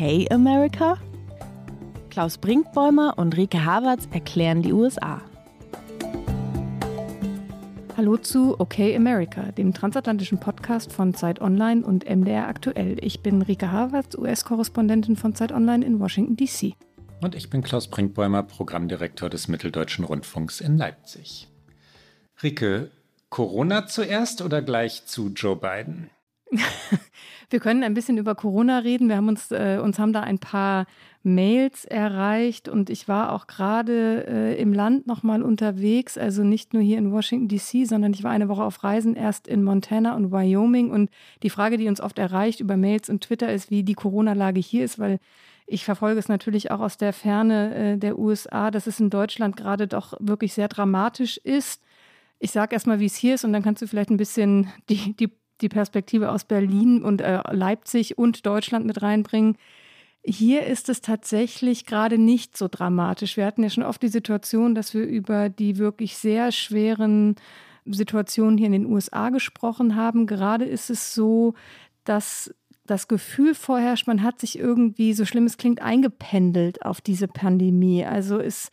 Okay America? Klaus Brinkbäumer und Rike Havertz erklären die USA. Hallo zu Okay America, dem transatlantischen Podcast von Zeit Online und MDR Aktuell. Ich bin Rike Havertz, US-Korrespondentin von Zeit Online in Washington, D.C. Und ich bin Klaus Brinkbäumer, Programmdirektor des Mitteldeutschen Rundfunks in Leipzig. Rike, Corona zuerst oder gleich zu Joe Biden? Wir können ein bisschen über Corona reden. Wir haben uns, äh, uns haben da ein paar Mails erreicht und ich war auch gerade äh, im Land nochmal unterwegs, also nicht nur hier in Washington DC, sondern ich war eine Woche auf Reisen erst in Montana und Wyoming und die Frage, die uns oft erreicht über Mails und Twitter ist, wie die Corona-Lage hier ist, weil ich verfolge es natürlich auch aus der Ferne äh, der USA, dass es in Deutschland gerade doch wirklich sehr dramatisch ist. Ich sage erstmal, wie es hier ist und dann kannst du vielleicht ein bisschen die, die die Perspektive aus Berlin und äh, Leipzig und Deutschland mit reinbringen. Hier ist es tatsächlich gerade nicht so dramatisch. Wir hatten ja schon oft die Situation, dass wir über die wirklich sehr schweren Situationen hier in den USA gesprochen haben. Gerade ist es so, dass das Gefühl vorherrscht, man hat sich irgendwie, so schlimm es klingt, eingependelt auf diese Pandemie. Also ist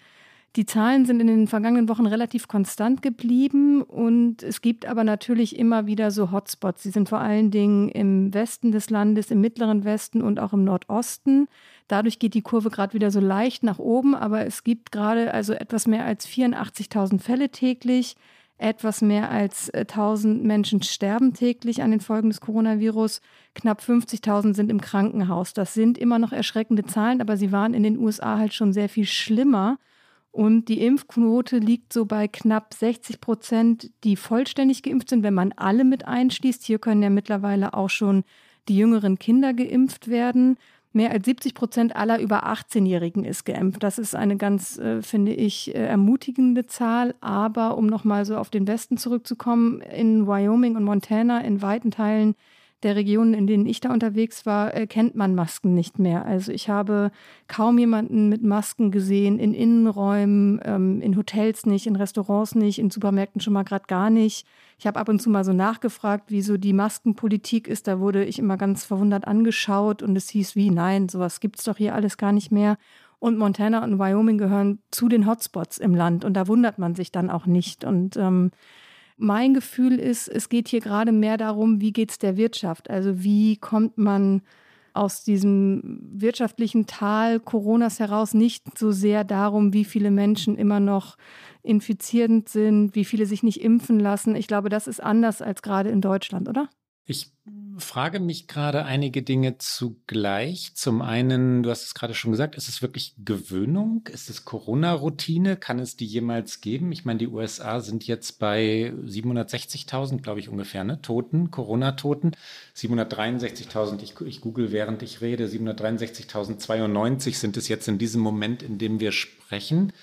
die Zahlen sind in den vergangenen Wochen relativ konstant geblieben und es gibt aber natürlich immer wieder so Hotspots. Sie sind vor allen Dingen im Westen des Landes, im mittleren Westen und auch im Nordosten. Dadurch geht die Kurve gerade wieder so leicht nach oben, aber es gibt gerade also etwas mehr als 84.000 Fälle täglich. Etwas mehr als 1000 äh, Menschen sterben täglich an den Folgen des Coronavirus. Knapp 50.000 sind im Krankenhaus. Das sind immer noch erschreckende Zahlen, aber sie waren in den USA halt schon sehr viel schlimmer. Und die Impfquote liegt so bei knapp 60 Prozent, die vollständig geimpft sind, wenn man alle mit einschließt. Hier können ja mittlerweile auch schon die jüngeren Kinder geimpft werden. Mehr als 70 Prozent aller über 18-Jährigen ist geimpft. Das ist eine ganz, äh, finde ich, äh, ermutigende Zahl. Aber um nochmal so auf den Westen zurückzukommen, in Wyoming und Montana, in weiten Teilen der Regionen, in denen ich da unterwegs war, äh, kennt man Masken nicht mehr. Also ich habe kaum jemanden mit Masken gesehen, in Innenräumen, ähm, in Hotels nicht, in Restaurants nicht, in Supermärkten schon mal gerade gar nicht. Ich habe ab und zu mal so nachgefragt, wie so die Maskenpolitik ist. Da wurde ich immer ganz verwundert angeschaut und es hieß wie, nein, sowas gibt es doch hier alles gar nicht mehr. Und Montana und Wyoming gehören zu den Hotspots im Land und da wundert man sich dann auch nicht. Und ähm, mein Gefühl ist, es geht hier gerade mehr darum, wie geht es der Wirtschaft? Also wie kommt man aus diesem wirtschaftlichen Tal Coronas heraus nicht so sehr darum, wie viele Menschen immer noch infizierend sind, wie viele sich nicht impfen lassen. Ich glaube, das ist anders als gerade in Deutschland, oder? Ich frage mich gerade einige Dinge zugleich. Zum einen, du hast es gerade schon gesagt, ist es wirklich Gewöhnung? Ist es Corona-Routine? Kann es die jemals geben? Ich meine, die USA sind jetzt bei 760.000, glaube ich, ungefähr, ne? Toten, Corona-Toten. 763.000, ich, ich google während ich rede, 763.092 sind es jetzt in diesem Moment, in dem wir sprechen.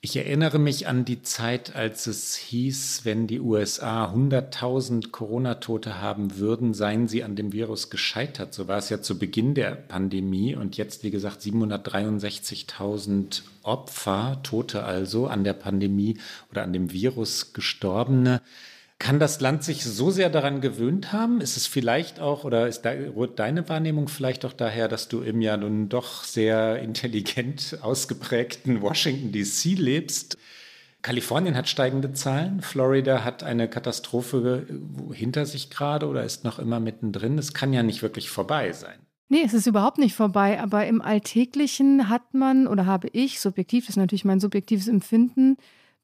Ich erinnere mich an die Zeit, als es hieß, wenn die USA 100.000 Corona-Tote haben würden, seien sie an dem Virus gescheitert. So war es ja zu Beginn der Pandemie und jetzt, wie gesagt, 763.000 Opfer, Tote also an der Pandemie oder an dem Virus Gestorbene. Kann das Land sich so sehr daran gewöhnt haben? Ist es vielleicht auch, oder ist deine Wahrnehmung vielleicht auch daher, dass du im ja nun doch sehr intelligent ausgeprägten Washington DC lebst? Kalifornien hat steigende Zahlen, Florida hat eine Katastrophe hinter sich gerade oder ist noch immer mittendrin. Es kann ja nicht wirklich vorbei sein. Nee, es ist überhaupt nicht vorbei, aber im Alltäglichen hat man oder habe ich, subjektiv, das ist natürlich mein subjektives Empfinden,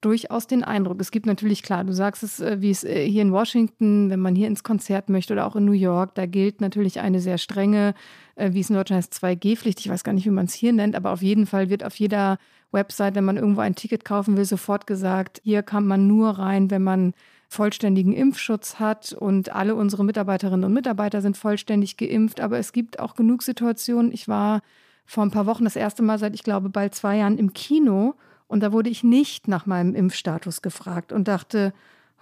durchaus den Eindruck. Es gibt natürlich, klar, du sagst es, äh, wie es äh, hier in Washington, wenn man hier ins Konzert möchte oder auch in New York, da gilt natürlich eine sehr strenge, äh, wie es in Deutschland heißt, 2G-Pflicht. Ich weiß gar nicht, wie man es hier nennt, aber auf jeden Fall wird auf jeder Website, wenn man irgendwo ein Ticket kaufen will, sofort gesagt, hier kann man nur rein, wenn man vollständigen Impfschutz hat und alle unsere Mitarbeiterinnen und Mitarbeiter sind vollständig geimpft. Aber es gibt auch genug Situationen. Ich war vor ein paar Wochen das erste Mal seit, ich glaube, bald zwei Jahren im Kino und da wurde ich nicht nach meinem Impfstatus gefragt und dachte,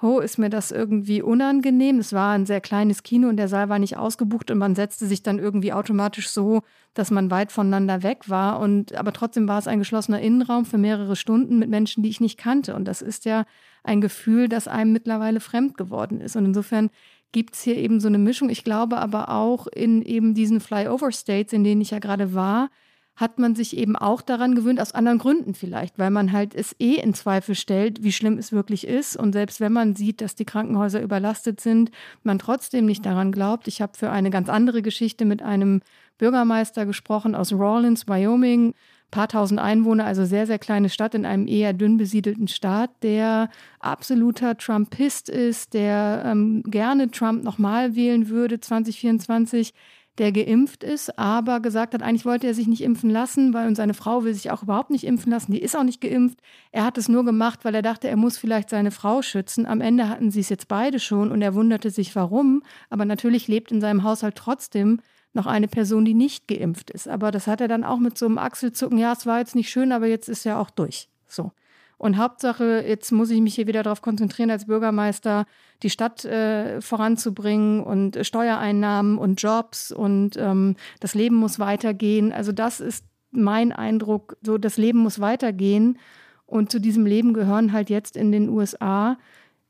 ho, ist mir das irgendwie unangenehm. Es war ein sehr kleines Kino und der Saal war nicht ausgebucht und man setzte sich dann irgendwie automatisch so, dass man weit voneinander weg war. Und aber trotzdem war es ein geschlossener Innenraum für mehrere Stunden mit Menschen, die ich nicht kannte. Und das ist ja ein Gefühl, das einem mittlerweile fremd geworden ist. Und insofern gibt es hier eben so eine Mischung. Ich glaube aber auch in eben diesen Flyover-States, in denen ich ja gerade war, hat man sich eben auch daran gewöhnt, aus anderen Gründen vielleicht, weil man halt es eh in Zweifel stellt, wie schlimm es wirklich ist. Und selbst wenn man sieht, dass die Krankenhäuser überlastet sind, man trotzdem nicht daran glaubt. Ich habe für eine ganz andere Geschichte mit einem Bürgermeister gesprochen aus Rawlins, Wyoming, paar tausend Einwohner, also sehr, sehr kleine Stadt in einem eher dünn besiedelten Staat, der absoluter Trumpist ist, der ähm, gerne Trump nochmal wählen würde 2024 der geimpft ist, aber gesagt hat, eigentlich wollte er sich nicht impfen lassen, weil und seine Frau will sich auch überhaupt nicht impfen lassen. Die ist auch nicht geimpft. Er hat es nur gemacht, weil er dachte, er muss vielleicht seine Frau schützen. Am Ende hatten sie es jetzt beide schon und er wunderte sich, warum. Aber natürlich lebt in seinem Haushalt trotzdem noch eine Person, die nicht geimpft ist. Aber das hat er dann auch mit so einem Achselzucken, ja, es war jetzt nicht schön, aber jetzt ist ja auch durch. So. Und Hauptsache, jetzt muss ich mich hier wieder darauf konzentrieren, als Bürgermeister die Stadt äh, voranzubringen und Steuereinnahmen und Jobs und ähm, das Leben muss weitergehen. Also das ist mein Eindruck, so das Leben muss weitergehen. Und zu diesem Leben gehören halt jetzt in den USA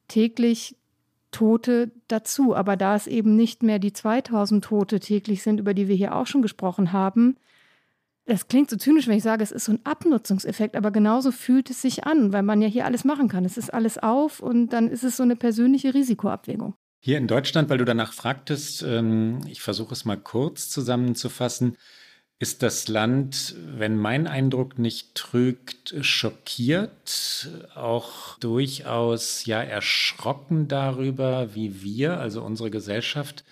täglich Tote dazu. Aber da es eben nicht mehr die 2000 Tote täglich sind, über die wir hier auch schon gesprochen haben, das klingt so zynisch, wenn ich sage, es ist so ein Abnutzungseffekt, aber genauso fühlt es sich an, weil man ja hier alles machen kann. Es ist alles auf und dann ist es so eine persönliche Risikoabwägung. Hier in Deutschland, weil du danach fragtest, ähm, ich versuche es mal kurz zusammenzufassen ist das Land, wenn mein Eindruck nicht trügt, schockiert, auch durchaus ja erschrocken darüber, wie wir, also unsere Gesellschaft,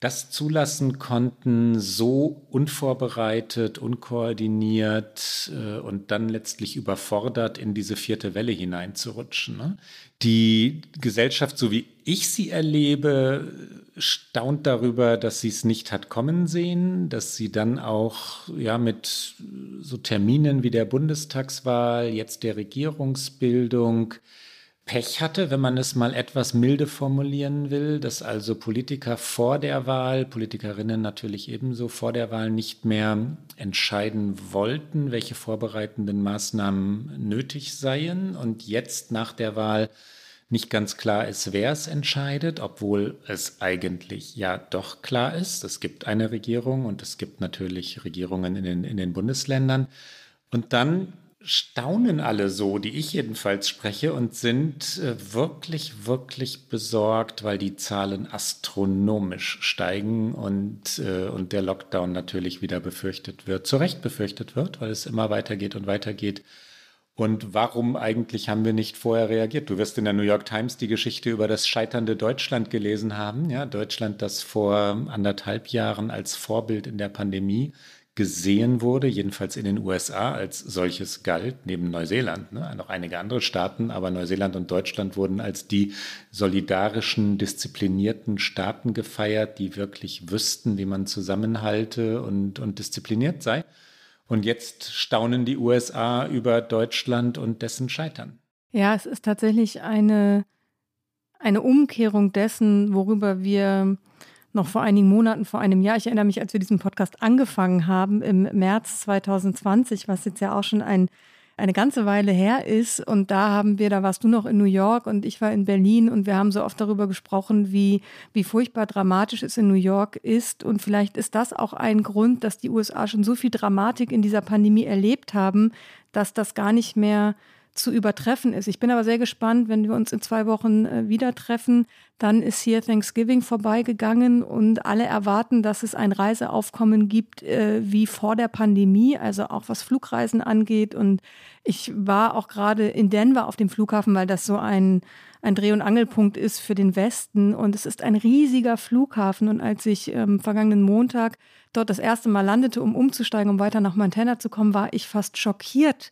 das zulassen konnten, so unvorbereitet, unkoordiniert äh, und dann letztlich überfordert in diese vierte Welle hineinzurutschen. Ne? Die Gesellschaft, so wie ich sie erlebe, staunt darüber, dass sie es nicht hat kommen sehen, dass sie dann auch ja mit so Terminen wie der Bundestagswahl, jetzt der Regierungsbildung, Pech hatte, wenn man es mal etwas milde formulieren will, dass also Politiker vor der Wahl, Politikerinnen natürlich ebenso vor der Wahl nicht mehr entscheiden wollten, welche vorbereitenden Maßnahmen nötig seien und jetzt nach der Wahl nicht ganz klar ist, wer es entscheidet, obwohl es eigentlich ja doch klar ist. Es gibt eine Regierung und es gibt natürlich Regierungen in den, in den Bundesländern. Und dann staunen alle so, die ich jedenfalls spreche, und sind äh, wirklich, wirklich besorgt, weil die Zahlen astronomisch steigen und, äh, und der Lockdown natürlich wieder befürchtet wird, zu Recht befürchtet wird, weil es immer weitergeht und weitergeht. Und warum eigentlich haben wir nicht vorher reagiert? Du wirst in der New York Times die Geschichte über das scheiternde Deutschland gelesen haben. Ja, Deutschland, das vor anderthalb Jahren als Vorbild in der Pandemie gesehen wurde, jedenfalls in den USA als solches galt, neben Neuseeland, ne, noch einige andere Staaten, aber Neuseeland und Deutschland wurden als die solidarischen, disziplinierten Staaten gefeiert, die wirklich wüssten, wie man zusammenhalte und, und diszipliniert sei. Und jetzt staunen die USA über Deutschland und dessen Scheitern. Ja, es ist tatsächlich eine, eine Umkehrung dessen, worüber wir noch vor einigen Monaten, vor einem Jahr. Ich erinnere mich, als wir diesen Podcast angefangen haben im März 2020, was jetzt ja auch schon ein, eine ganze Weile her ist. Und da haben wir, da warst du noch in New York und ich war in Berlin und wir haben so oft darüber gesprochen, wie, wie furchtbar dramatisch es in New York ist. Und vielleicht ist das auch ein Grund, dass die USA schon so viel Dramatik in dieser Pandemie erlebt haben, dass das gar nicht mehr zu übertreffen ist. Ich bin aber sehr gespannt, wenn wir uns in zwei Wochen äh, wieder treffen. Dann ist hier Thanksgiving vorbeigegangen und alle erwarten, dass es ein Reiseaufkommen gibt äh, wie vor der Pandemie, also auch was Flugreisen angeht. Und ich war auch gerade in Denver auf dem Flughafen, weil das so ein, ein Dreh- und Angelpunkt ist für den Westen. Und es ist ein riesiger Flughafen. Und als ich ähm, vergangenen Montag dort das erste Mal landete, um umzusteigen, um weiter nach Montana zu kommen, war ich fast schockiert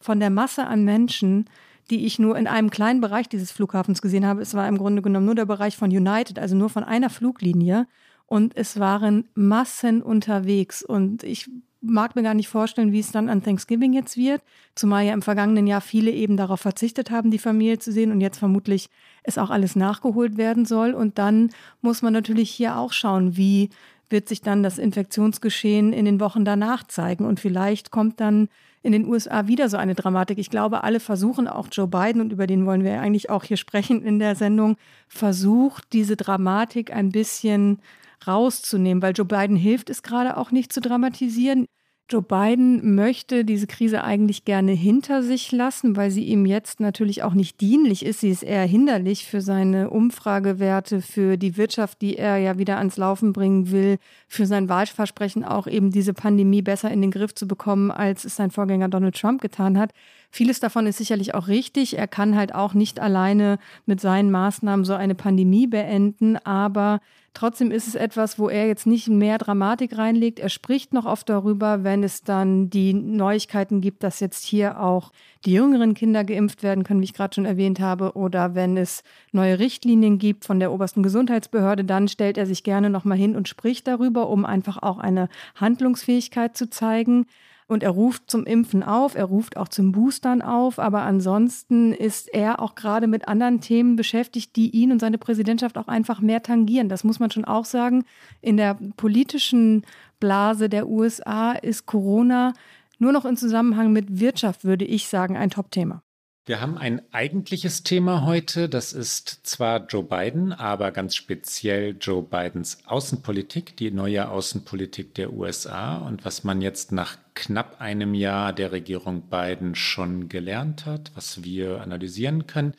von der Masse an Menschen, die ich nur in einem kleinen Bereich dieses Flughafens gesehen habe. Es war im Grunde genommen nur der Bereich von United, also nur von einer Fluglinie. Und es waren Massen unterwegs. Und ich mag mir gar nicht vorstellen, wie es dann an Thanksgiving jetzt wird, zumal ja im vergangenen Jahr viele eben darauf verzichtet haben, die Familie zu sehen und jetzt vermutlich es auch alles nachgeholt werden soll. Und dann muss man natürlich hier auch schauen, wie wird sich dann das Infektionsgeschehen in den Wochen danach zeigen. Und vielleicht kommt dann in den USA wieder so eine Dramatik. Ich glaube, alle versuchen, auch Joe Biden, und über den wollen wir eigentlich auch hier sprechen in der Sendung, versucht, diese Dramatik ein bisschen rauszunehmen, weil Joe Biden hilft es gerade auch nicht zu dramatisieren. Joe Biden möchte diese Krise eigentlich gerne hinter sich lassen, weil sie ihm jetzt natürlich auch nicht dienlich ist. Sie ist eher hinderlich für seine Umfragewerte, für die Wirtschaft, die er ja wieder ans Laufen bringen will, für sein Wahlversprechen auch eben diese Pandemie besser in den Griff zu bekommen, als es sein Vorgänger Donald Trump getan hat. Vieles davon ist sicherlich auch richtig. Er kann halt auch nicht alleine mit seinen Maßnahmen so eine Pandemie beenden, aber Trotzdem ist es etwas, wo er jetzt nicht mehr Dramatik reinlegt. Er spricht noch oft darüber, wenn es dann die Neuigkeiten gibt, dass jetzt hier auch die jüngeren Kinder geimpft werden können, wie ich gerade schon erwähnt habe, oder wenn es neue Richtlinien gibt von der obersten Gesundheitsbehörde, dann stellt er sich gerne noch mal hin und spricht darüber, um einfach auch eine Handlungsfähigkeit zu zeigen. Und er ruft zum Impfen auf, er ruft auch zum Boostern auf, aber ansonsten ist er auch gerade mit anderen Themen beschäftigt, die ihn und seine Präsidentschaft auch einfach mehr tangieren. Das muss man schon auch sagen. In der politischen Blase der USA ist Corona nur noch im Zusammenhang mit Wirtschaft, würde ich sagen, ein Top-Thema. Wir haben ein eigentliches Thema heute. Das ist zwar Joe Biden, aber ganz speziell Joe Bidens Außenpolitik, die neue Außenpolitik der USA und was man jetzt nach knapp einem Jahr der Regierung Biden schon gelernt hat, was wir analysieren können.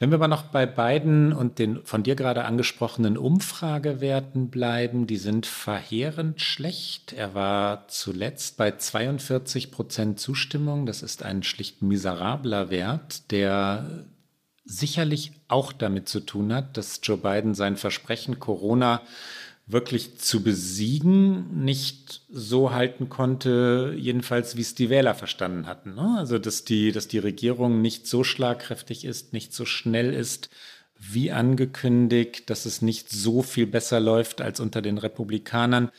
Wenn wir aber noch bei beiden und den von dir gerade angesprochenen Umfragewerten bleiben, die sind verheerend schlecht. Er war zuletzt bei 42 Prozent Zustimmung. Das ist ein schlicht miserabler Wert, der sicherlich auch damit zu tun hat, dass Joe Biden sein Versprechen, Corona wirklich zu besiegen, nicht so halten konnte, jedenfalls wie es die Wähler verstanden hatten. Ne? Also dass die, dass die Regierung nicht so schlagkräftig ist, nicht so schnell ist, wie angekündigt, dass es nicht so viel besser läuft als unter den Republikanern.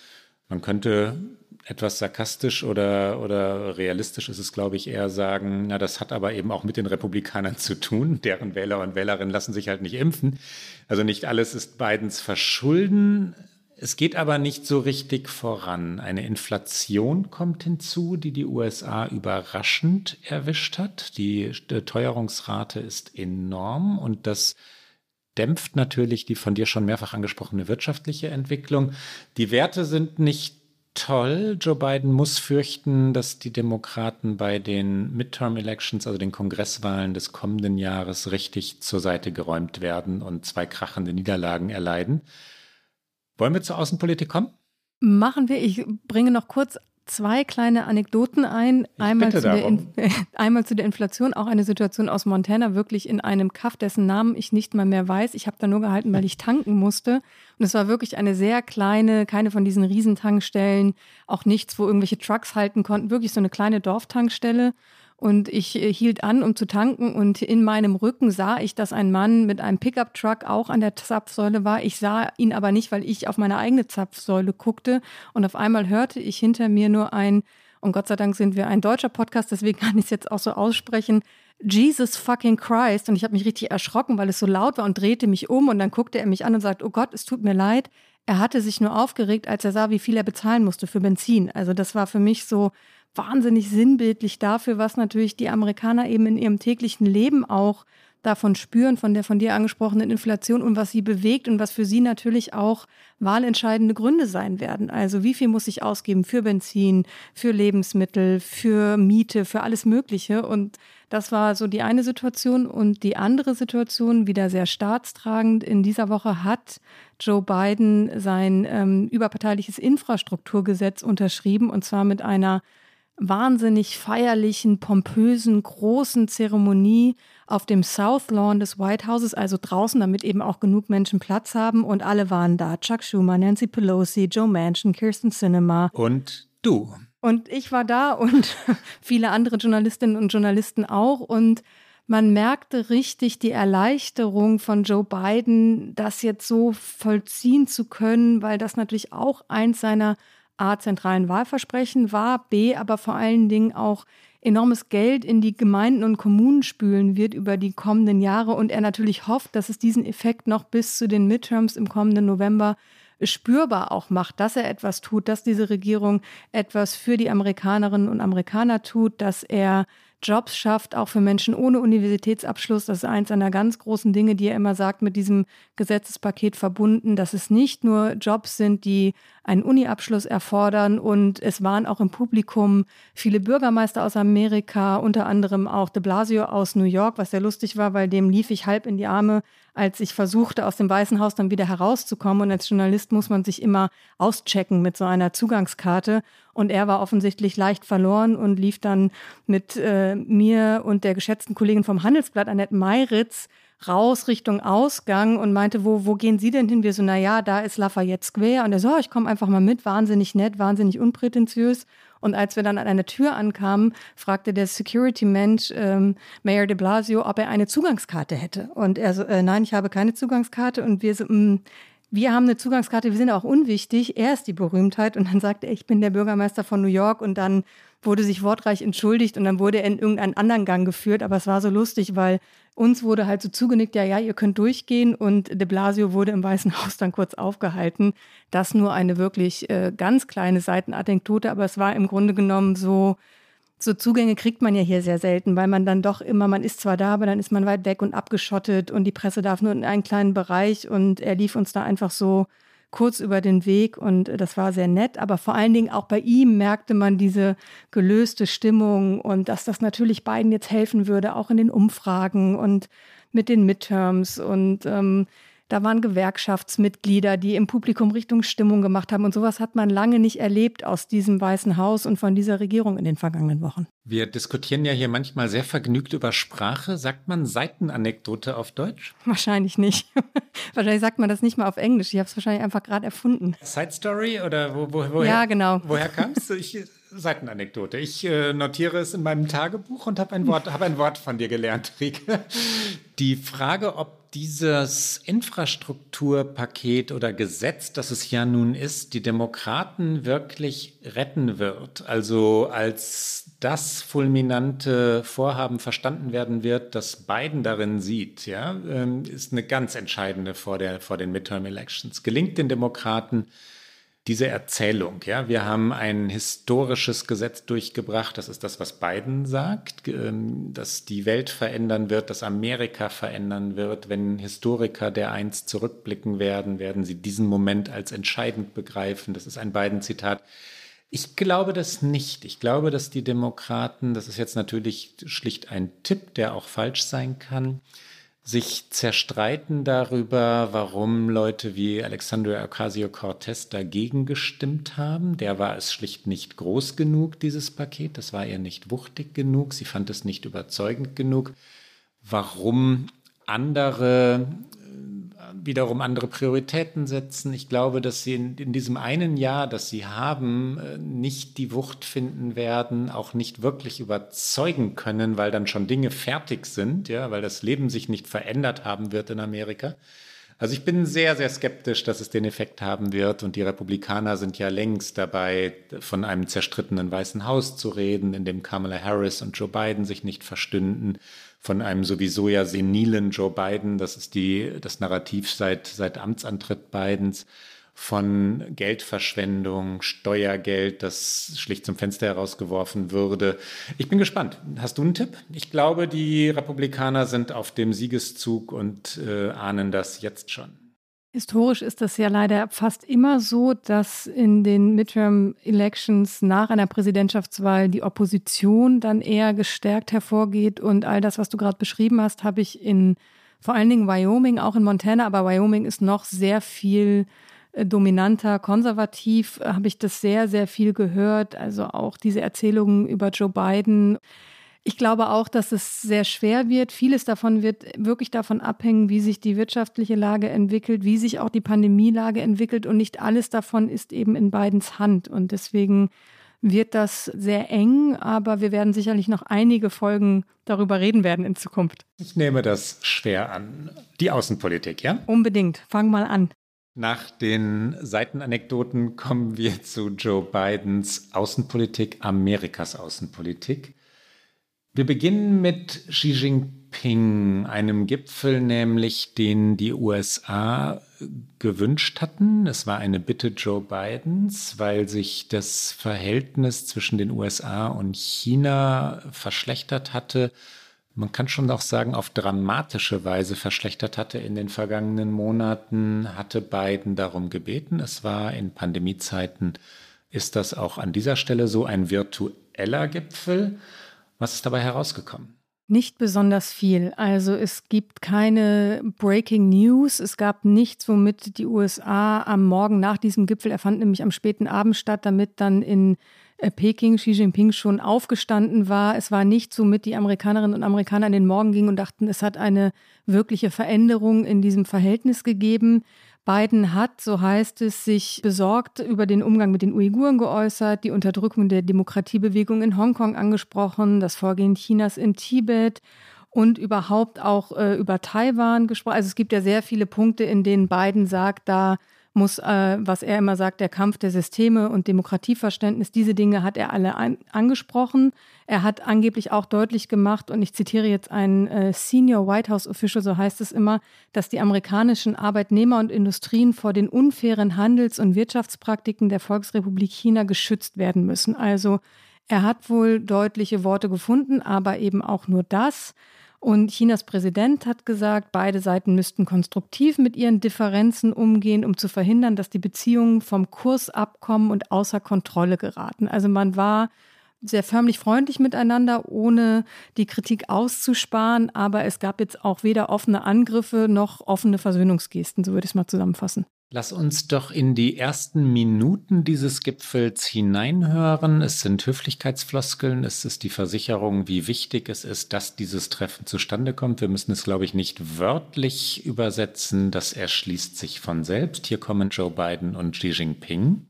Man könnte etwas sarkastisch oder, oder realistisch ist es, glaube ich, eher sagen, na, das hat aber eben auch mit den Republikanern zu tun. Deren Wähler und Wählerinnen lassen sich halt nicht impfen. Also nicht alles ist Bidens Verschulden. Es geht aber nicht so richtig voran. Eine Inflation kommt hinzu, die die USA überraschend erwischt hat. Die Teuerungsrate ist enorm und das dämpft natürlich die von dir schon mehrfach angesprochene wirtschaftliche Entwicklung. Die Werte sind nicht toll. Joe Biden muss fürchten, dass die Demokraten bei den Midterm Elections, also den Kongresswahlen des kommenden Jahres, richtig zur Seite geräumt werden und zwei krachende Niederlagen erleiden. Wollen wir zur Außenpolitik kommen? Machen wir. Ich bringe noch kurz zwei kleine Anekdoten ein. Einmal zu, der einmal zu, der Inflation, auch eine Situation aus Montana, wirklich in einem Kaff, dessen Namen ich nicht mal mehr weiß. Ich habe da nur gehalten, weil ich tanken musste. Und es war wirklich eine sehr kleine, keine von diesen Riesentankstellen, auch nichts, wo irgendwelche Trucks halten konnten, wirklich so eine kleine Dorftankstelle. Und ich äh, hielt an, um zu tanken. Und in meinem Rücken sah ich, dass ein Mann mit einem Pickup-Truck auch an der Zapfsäule war. Ich sah ihn aber nicht, weil ich auf meine eigene Zapfsäule guckte. Und auf einmal hörte ich hinter mir nur ein, und Gott sei Dank sind wir ein deutscher Podcast, deswegen kann ich es jetzt auch so aussprechen. Jesus fucking Christ. Und ich habe mich richtig erschrocken, weil es so laut war und drehte mich um. Und dann guckte er mich an und sagte, oh Gott, es tut mir leid. Er hatte sich nur aufgeregt, als er sah, wie viel er bezahlen musste für Benzin. Also das war für mich so, wahnsinnig sinnbildlich dafür, was natürlich die Amerikaner eben in ihrem täglichen Leben auch davon spüren, von der von dir angesprochenen Inflation und was sie bewegt und was für sie natürlich auch wahlentscheidende Gründe sein werden. Also wie viel muss ich ausgeben für Benzin, für Lebensmittel, für Miete, für alles Mögliche. Und das war so die eine Situation. Und die andere Situation, wieder sehr staatstragend, in dieser Woche hat Joe Biden sein ähm, überparteiliches Infrastrukturgesetz unterschrieben und zwar mit einer wahnsinnig feierlichen, pompösen, großen Zeremonie auf dem South Lawn des White Houses, also draußen, damit eben auch genug Menschen Platz haben. Und alle waren da. Chuck Schumer, Nancy Pelosi, Joe Manchin, Kirsten Sinema. Und du. Und ich war da und viele andere Journalistinnen und Journalisten auch. Und man merkte richtig die Erleichterung von Joe Biden, das jetzt so vollziehen zu können, weil das natürlich auch eins seiner A, zentralen Wahlversprechen war, B, aber vor allen Dingen auch enormes Geld in die Gemeinden und Kommunen spülen wird über die kommenden Jahre und er natürlich hofft, dass es diesen Effekt noch bis zu den Midterms im kommenden November spürbar auch macht, dass er etwas tut, dass diese Regierung etwas für die Amerikanerinnen und Amerikaner tut, dass er Jobs schafft, auch für Menschen ohne Universitätsabschluss. Das ist eins einer ganz großen Dinge, die er immer sagt, mit diesem Gesetzespaket verbunden, dass es nicht nur Jobs sind, die einen Uni-Abschluss erfordern. Und es waren auch im Publikum viele Bürgermeister aus Amerika, unter anderem auch de Blasio aus New York, was sehr lustig war, weil dem lief ich halb in die Arme, als ich versuchte, aus dem Weißen Haus dann wieder herauszukommen. Und als Journalist muss man sich immer auschecken mit so einer Zugangskarte. Und er war offensichtlich leicht verloren und lief dann mit äh, mir und der geschätzten Kollegin vom Handelsblatt, Annette Meiritz, raus Richtung Ausgang und meinte, wo, wo gehen Sie denn hin? Wir so, na ja, da ist Lafayette Square. Und er so, oh, ich komme einfach mal mit, wahnsinnig nett, wahnsinnig unprätentiös. Und als wir dann an einer Tür ankamen, fragte der Security-Mensch ähm, Mayor de Blasio, ob er eine Zugangskarte hätte. Und er so, äh, nein, ich habe keine Zugangskarte. Und wir so, mh, mm, wir haben eine Zugangskarte, wir sind auch unwichtig. Er ist die Berühmtheit. Und dann sagte er, ich bin der Bürgermeister von New York. Und dann wurde sich wortreich entschuldigt und dann wurde er in irgendeinen anderen Gang geführt. Aber es war so lustig, weil uns wurde halt so zugenickt, ja, ja, ihr könnt durchgehen. Und de Blasio wurde im Weißen Haus dann kurz aufgehalten. Das nur eine wirklich äh, ganz kleine Seitenanekdote, aber es war im Grunde genommen so, so Zugänge kriegt man ja hier sehr selten, weil man dann doch immer, man ist zwar da, aber dann ist man weit weg und abgeschottet und die Presse darf nur in einen kleinen Bereich und er lief uns da einfach so kurz über den Weg und das war sehr nett. Aber vor allen Dingen auch bei ihm merkte man diese gelöste Stimmung und dass das natürlich beiden jetzt helfen würde, auch in den Umfragen und mit den Midterms und ähm, da waren Gewerkschaftsmitglieder, die im Publikum Richtung Stimmung gemacht haben. Und sowas hat man lange nicht erlebt aus diesem Weißen Haus und von dieser Regierung in den vergangenen Wochen. Wir diskutieren ja hier manchmal sehr vergnügt über Sprache. Sagt man Seitenanekdote auf Deutsch? Wahrscheinlich nicht. wahrscheinlich sagt man das nicht mal auf Englisch. Ich habe es wahrscheinlich einfach gerade erfunden. Side Story oder wo, wo, woher? Ja, genau. Woher kam es? Seitenanekdote. Ich äh, notiere es in meinem Tagebuch und habe ein, Wort, hab ein Wort von dir gelernt, Rike. Die Frage, ob dieses Infrastrukturpaket oder Gesetz, das es ja nun ist, die Demokraten wirklich retten wird, also als das fulminante Vorhaben verstanden werden wird, das Biden darin sieht, ja, ähm, ist eine ganz entscheidende vor, der, vor den Midterm Elections. Gelingt den Demokraten, diese Erzählung. Ja, wir haben ein historisches Gesetz durchgebracht. Das ist das, was Biden sagt, ähm, dass die Welt verändern wird, dass Amerika verändern wird. Wenn Historiker der einst zurückblicken werden, werden sie diesen Moment als entscheidend begreifen. Das ist ein Biden-Zitat. Ich glaube das nicht. Ich glaube, dass die Demokraten, das ist jetzt natürlich schlicht ein Tipp, der auch falsch sein kann, sich zerstreiten darüber, warum Leute wie Alexandria Ocasio-Cortez dagegen gestimmt haben. Der war es schlicht nicht groß genug, dieses Paket. Das war ihr nicht wuchtig genug. Sie fand es nicht überzeugend genug. Warum andere wiederum andere Prioritäten setzen. Ich glaube, dass sie in, in, diesem einen Jahr, das sie haben, äh, nicht die Wucht finden werden, auch nicht wirklich überzeugen können, weil dann schon Dinge fertig sind, ja, weil das Leben sich nicht verändert haben wird in Amerika. Also ich bin sehr, sehr skeptisch, dass es den Effekt haben wird. Und die Republikaner sind ja längst dabei, von einem zerstrittenen Weißen Haus zu reden, in dem Kamala Harris und Joe Biden sich nicht verstünden von einem sowieso ja senilen Joe Biden, das ist die, das Narrativ seit, seit Amtsantritt Bidens, von Geldverschwendung, Steuergeld, das schlicht zum Fenster herausgeworfen würde. Ich bin gespannt. Hast du einen Tipp? Ich glaube, die Republikaner sind auf dem Siegeszug und äh, ahnen das jetzt schon. Historisch ist das ja leider fast immer so, dass in den Midterm Elections nach einer Präsidentschaftswahl die Opposition dann eher gestärkt hervorgeht. Und all das, was du gerade beschrieben hast, habe ich in vor allen Dingen Wyoming, auch in Montana, aber Wyoming ist noch sehr viel äh, dominanter, konservativ, habe ich das sehr, sehr viel gehört. Also auch diese Erzählungen über Joe Biden. Ich glaube auch, dass es sehr schwer wird. Vieles davon wird wirklich davon abhängen, wie sich die wirtschaftliche Lage entwickelt, wie sich auch die Pandemielage entwickelt. Und nicht alles davon ist eben in Bidens Hand. Und deswegen wird das sehr eng, aber wir werden sicherlich noch einige Folgen darüber reden werden in Zukunft. Ich nehme das schwer an. Die Außenpolitik, ja? Unbedingt. Fang mal an. Nach den Seitenanekdoten kommen wir zu Joe Bidens Außenpolitik, Amerikas Außenpolitik. Wir beginnen mit Xi Jinping, einem Gipfel nämlich, den die USA gewünscht hatten. Es war eine Bitte Joe Bidens, weil sich das Verhältnis zwischen den USA und China verschlechtert hatte man kann schon auch sagen, auf dramatische Weise verschlechtert hatte in den vergangenen Monaten, hatte Biden darum gebeten. Es war in Pandemiezeiten, ist das auch an dieser Stelle so ein virtueller Gipfel. Was ist dabei herausgekommen? Nicht besonders viel. Also es gibt keine Breaking News. Es gab nichts, womit die USA am Morgen nach diesem Gipfel, er fand nämlich am späten Abend statt, damit dann in äh, Peking Xi Jinping schon aufgestanden war. Es war nicht so mit die Amerikanerinnen und Amerikaner in den Morgen gingen und dachten, es hat eine wirkliche Veränderung in diesem Verhältnis gegeben. Biden hat, so heißt es, sich besorgt über den Umgang mit den Uiguren geäußert, die Unterdrückung der Demokratiebewegung in Hongkong angesprochen, das Vorgehen Chinas in Tibet und überhaupt auch äh, über Taiwan gesprochen. Also es gibt ja sehr viele Punkte, in denen Biden sagt, da muss, äh, was er immer sagt, der Kampf der Systeme und Demokratieverständnis, diese Dinge hat er alle an, angesprochen. Er hat angeblich auch deutlich gemacht, und ich zitiere jetzt einen äh, Senior White House Official, so heißt es immer, dass die amerikanischen Arbeitnehmer und Industrien vor den unfairen Handels- und Wirtschaftspraktiken der Volksrepublik China geschützt werden müssen. Also er hat wohl deutliche Worte gefunden, aber eben auch nur das. Und Chinas Präsident hat gesagt, beide Seiten müssten konstruktiv mit ihren Differenzen umgehen, um zu verhindern, dass die Beziehungen vom Kurs abkommen und außer Kontrolle geraten. Also man war sehr förmlich freundlich miteinander, ohne die Kritik auszusparen, aber es gab jetzt auch weder offene Angriffe noch offene Versöhnungsgesten, so würde ich es mal zusammenfassen. Lass uns doch in die ersten Minuten dieses Gipfels hineinhören. Es sind Höflichkeitsfloskeln, es ist die Versicherung, wie wichtig es ist, dass dieses Treffen zustande kommt. Wir müssen es, glaube ich, nicht wörtlich übersetzen, das erschließt sich von selbst. Hier kommen Joe Biden und Xi Jinping.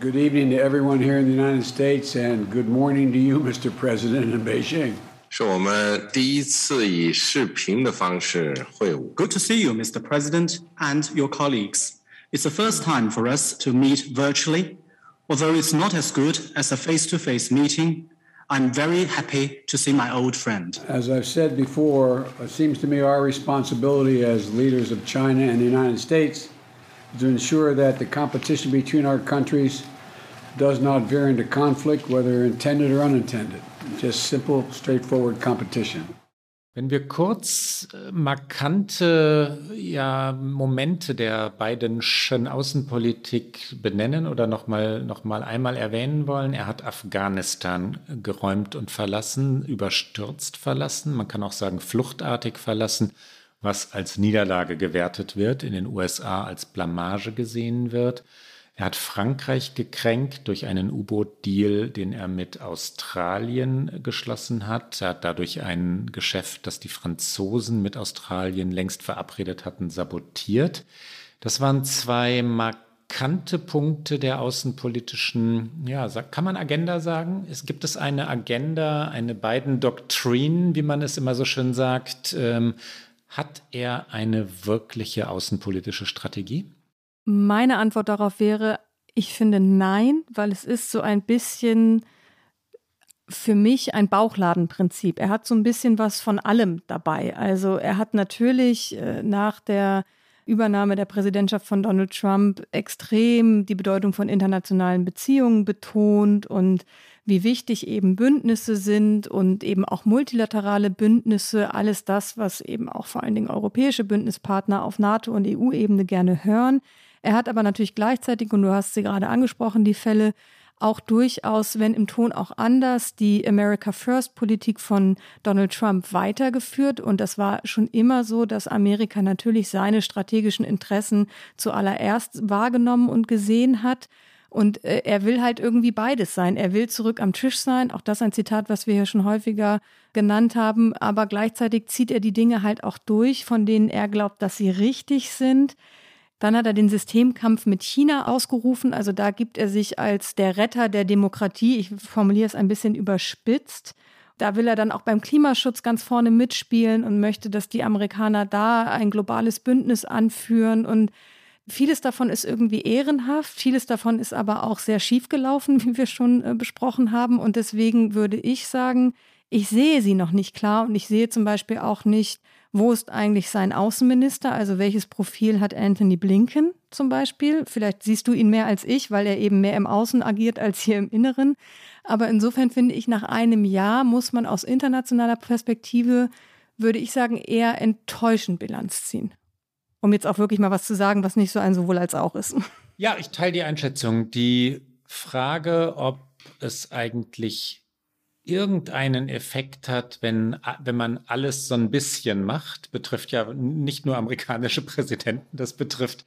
Good evening to everyone here in the United States and good morning to you, Mr. President in Beijing. 是我们第一次以视频的方式会晤。Good to see you, Mr. President, and your colleagues. It's the first time for us to meet virtually. Although it's not as good as a face to face meeting, I'm very happy to see my old friend. As I've said before, it seems to me our responsibility as leaders of China and the United States is to ensure that the competition between our countries does not veer into conflict, whether intended or unintended. Just simple, straightforward competition. Wenn wir kurz äh, markante ja, Momente der Bidenschen Außenpolitik benennen oder nochmal noch mal einmal erwähnen wollen, er hat Afghanistan geräumt und verlassen, überstürzt verlassen, man kann auch sagen fluchtartig verlassen, was als Niederlage gewertet wird, in den USA als Blamage gesehen wird. Er hat Frankreich gekränkt durch einen U-Boot-Deal, den er mit Australien geschlossen hat. Er hat dadurch ein Geschäft, das die Franzosen mit Australien längst verabredet hatten, sabotiert. Das waren zwei markante Punkte der außenpolitischen, ja, kann man Agenda sagen? Es gibt es eine Agenda, eine beiden Doktrinen, wie man es immer so schön sagt. Ähm, hat er eine wirkliche außenpolitische Strategie? Meine Antwort darauf wäre, ich finde nein, weil es ist so ein bisschen für mich ein Bauchladenprinzip. Er hat so ein bisschen was von allem dabei. Also er hat natürlich äh, nach der Übernahme der Präsidentschaft von Donald Trump extrem die Bedeutung von internationalen Beziehungen betont und wie wichtig eben Bündnisse sind und eben auch multilaterale Bündnisse, alles das, was eben auch vor allen Dingen europäische Bündnispartner auf NATO- und EU-Ebene gerne hören. Er hat aber natürlich gleichzeitig, und du hast sie gerade angesprochen, die Fälle, auch durchaus, wenn im Ton auch anders, die America First Politik von Donald Trump weitergeführt. Und das war schon immer so, dass Amerika natürlich seine strategischen Interessen zuallererst wahrgenommen und gesehen hat. Und äh, er will halt irgendwie beides sein. Er will zurück am Tisch sein. Auch das ein Zitat, was wir hier schon häufiger genannt haben. Aber gleichzeitig zieht er die Dinge halt auch durch, von denen er glaubt, dass sie richtig sind. Dann hat er den Systemkampf mit China ausgerufen. Also da gibt er sich als der Retter der Demokratie, ich formuliere es ein bisschen überspitzt. Da will er dann auch beim Klimaschutz ganz vorne mitspielen und möchte, dass die Amerikaner da ein globales Bündnis anführen. Und Vieles davon ist irgendwie ehrenhaft, vieles davon ist aber auch sehr schief gelaufen, wie wir schon äh, besprochen haben. Und deswegen würde ich sagen, ich sehe sie noch nicht klar und ich sehe zum Beispiel auch nicht, wo ist eigentlich sein Außenminister, also welches Profil hat Anthony Blinken zum Beispiel. Vielleicht siehst du ihn mehr als ich, weil er eben mehr im Außen agiert als hier im Inneren. Aber insofern finde ich, nach einem Jahr muss man aus internationaler Perspektive, würde ich sagen, eher enttäuschend Bilanz ziehen um jetzt auch wirklich mal was zu sagen, was nicht so ein sowohl als auch ist. Ja, ich teile die Einschätzung. Die Frage, ob es eigentlich irgendeinen Effekt hat, wenn, wenn man alles so ein bisschen macht, betrifft ja nicht nur amerikanische Präsidenten, das betrifft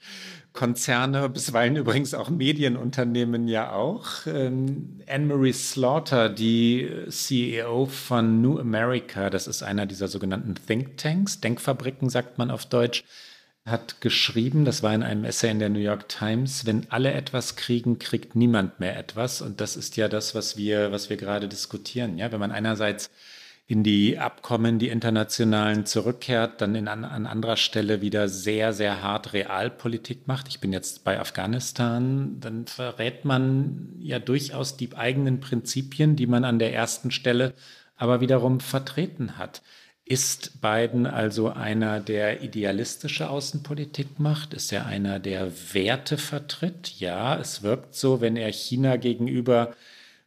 Konzerne, bisweilen übrigens auch Medienunternehmen ja auch. Ähm, Anne-Marie Slaughter, die CEO von New America, das ist einer dieser sogenannten Thinktanks, Denkfabriken sagt man auf Deutsch, hat geschrieben, das war in einem Essay in der New York Times, wenn alle etwas kriegen, kriegt niemand mehr etwas. Und das ist ja das, was wir, was wir gerade diskutieren. Ja, wenn man einerseits in die Abkommen, die internationalen zurückkehrt, dann in, an, an anderer Stelle wieder sehr, sehr hart Realpolitik macht. Ich bin jetzt bei Afghanistan, dann verrät man ja durchaus die eigenen Prinzipien, die man an der ersten Stelle aber wiederum vertreten hat. Ist Biden also einer, der idealistische Außenpolitik macht? Ist er einer, der Werte vertritt? Ja, es wirkt so, wenn er China gegenüber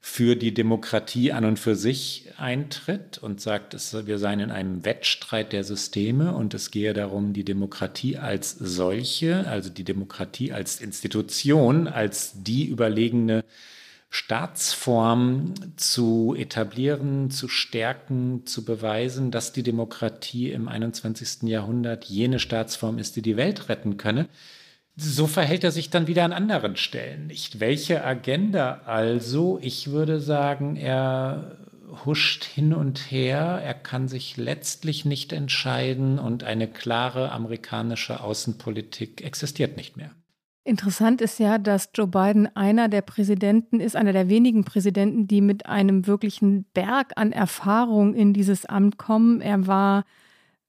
für die Demokratie an und für sich eintritt und sagt, es, wir seien in einem Wettstreit der Systeme und es gehe darum, die Demokratie als solche, also die Demokratie als Institution, als die überlegene Staatsform zu etablieren, zu stärken, zu beweisen, dass die Demokratie im 21. Jahrhundert jene Staatsform ist, die die Welt retten könne. So verhält er sich dann wieder an anderen Stellen nicht. Welche Agenda also? Ich würde sagen, er huscht hin und her, er kann sich letztlich nicht entscheiden und eine klare amerikanische Außenpolitik existiert nicht mehr. Interessant ist ja, dass Joe Biden einer der Präsidenten ist, einer der wenigen Präsidenten, die mit einem wirklichen Berg an Erfahrung in dieses Amt kommen. Er war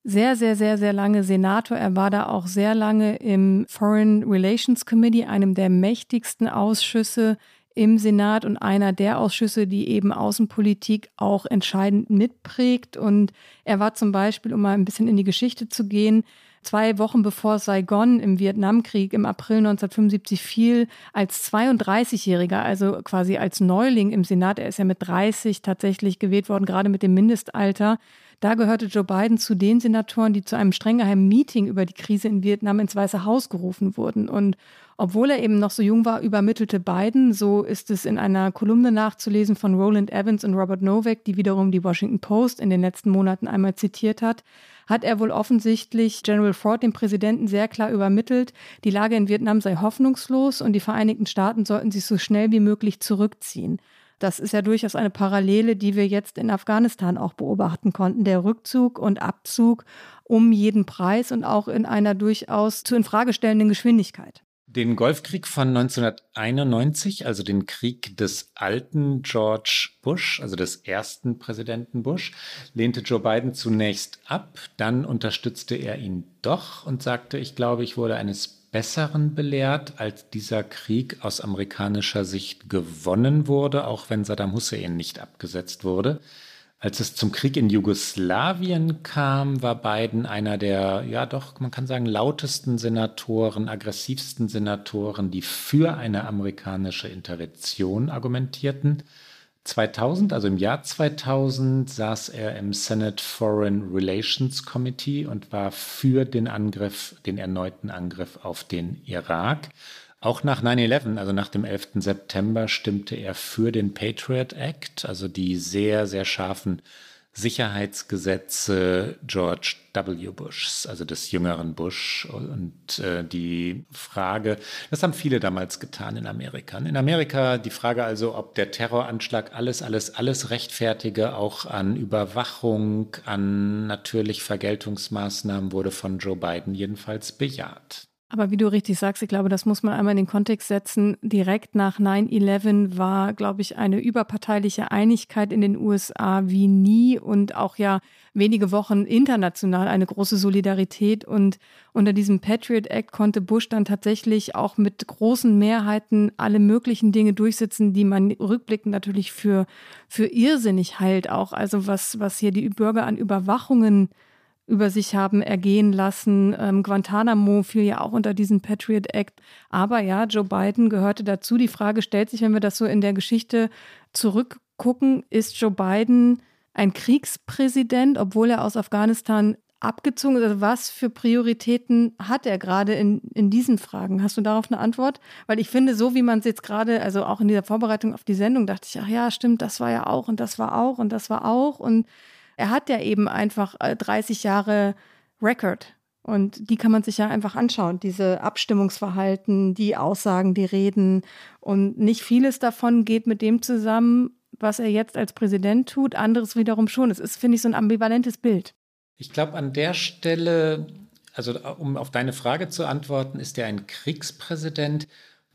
sehr, sehr, sehr, sehr lange Senator. Er war da auch sehr lange im Foreign Relations Committee, einem der mächtigsten Ausschüsse im Senat und einer der Ausschüsse, die eben Außenpolitik auch entscheidend mitprägt. Und er war zum Beispiel, um mal ein bisschen in die Geschichte zu gehen, zwei Wochen bevor Saigon im Vietnamkrieg im April 1975 fiel, als 32-Jähriger, also quasi als Neuling im Senat, er ist ja mit 30 tatsächlich gewählt worden, gerade mit dem Mindestalter. Da gehörte Joe Biden zu den Senatoren, die zu einem streng geheimen Meeting über die Krise in Vietnam ins Weiße Haus gerufen wurden. Und obwohl er eben noch so jung war, übermittelte Biden, so ist es in einer Kolumne nachzulesen von Roland Evans und Robert Novak, die wiederum die Washington Post in den letzten Monaten einmal zitiert hat, hat er wohl offensichtlich General Ford, dem Präsidenten, sehr klar übermittelt, die Lage in Vietnam sei hoffnungslos und die Vereinigten Staaten sollten sich so schnell wie möglich zurückziehen. Das ist ja durchaus eine Parallele, die wir jetzt in Afghanistan auch beobachten konnten. Der Rückzug und Abzug um jeden Preis und auch in einer durchaus zu infragestellenden Geschwindigkeit. Den Golfkrieg von 1991, also den Krieg des alten George Bush, also des ersten Präsidenten Bush, lehnte Joe Biden zunächst ab. Dann unterstützte er ihn doch und sagte, ich glaube, ich wurde eines Besseren belehrt, als dieser Krieg aus amerikanischer Sicht gewonnen wurde, auch wenn Saddam Hussein nicht abgesetzt wurde. Als es zum Krieg in Jugoslawien kam, war Biden einer der, ja doch, man kann sagen, lautesten Senatoren, aggressivsten Senatoren, die für eine amerikanische Intervention argumentierten. 2000, also im Jahr 2000, saß er im Senate Foreign Relations Committee und war für den Angriff, den erneuten Angriff auf den Irak. Auch nach 9-11, also nach dem 11. September, stimmte er für den Patriot Act, also die sehr, sehr scharfen Sicherheitsgesetze George W. Bushs, also des jüngeren Bush. Und äh, die Frage, das haben viele damals getan in Amerika. In Amerika die Frage also, ob der Terroranschlag alles, alles, alles rechtfertige, auch an Überwachung, an natürlich Vergeltungsmaßnahmen, wurde von Joe Biden jedenfalls bejaht. Aber wie du richtig sagst, ich glaube, das muss man einmal in den Kontext setzen. Direkt nach 9-11 war, glaube ich, eine überparteiliche Einigkeit in den USA wie nie und auch ja wenige Wochen international eine große Solidarität. Und unter diesem Patriot Act konnte Bush dann tatsächlich auch mit großen Mehrheiten alle möglichen Dinge durchsetzen, die man rückblickend natürlich für, für irrsinnig heilt. Auch also was, was hier die Bürger an Überwachungen über sich haben ergehen lassen. Ähm, Guantanamo fiel ja auch unter diesen Patriot Act. Aber ja, Joe Biden gehörte dazu. Die Frage stellt sich, wenn wir das so in der Geschichte zurückgucken, ist Joe Biden ein Kriegspräsident, obwohl er aus Afghanistan abgezogen ist? Also was für Prioritäten hat er gerade in, in diesen Fragen? Hast du darauf eine Antwort? Weil ich finde, so wie man es jetzt gerade, also auch in dieser Vorbereitung auf die Sendung, dachte ich, ach ja, stimmt, das war ja auch und das war auch und das war auch und er hat ja eben einfach 30 äh, Jahre Record. Und die kann man sich ja einfach anschauen, diese Abstimmungsverhalten, die Aussagen, die Reden. Und nicht vieles davon geht mit dem zusammen, was er jetzt als Präsident tut, anderes wiederum schon. Es ist, finde ich, so ein ambivalentes Bild. Ich glaube, an der Stelle, also um auf deine Frage zu antworten, ist er ein Kriegspräsident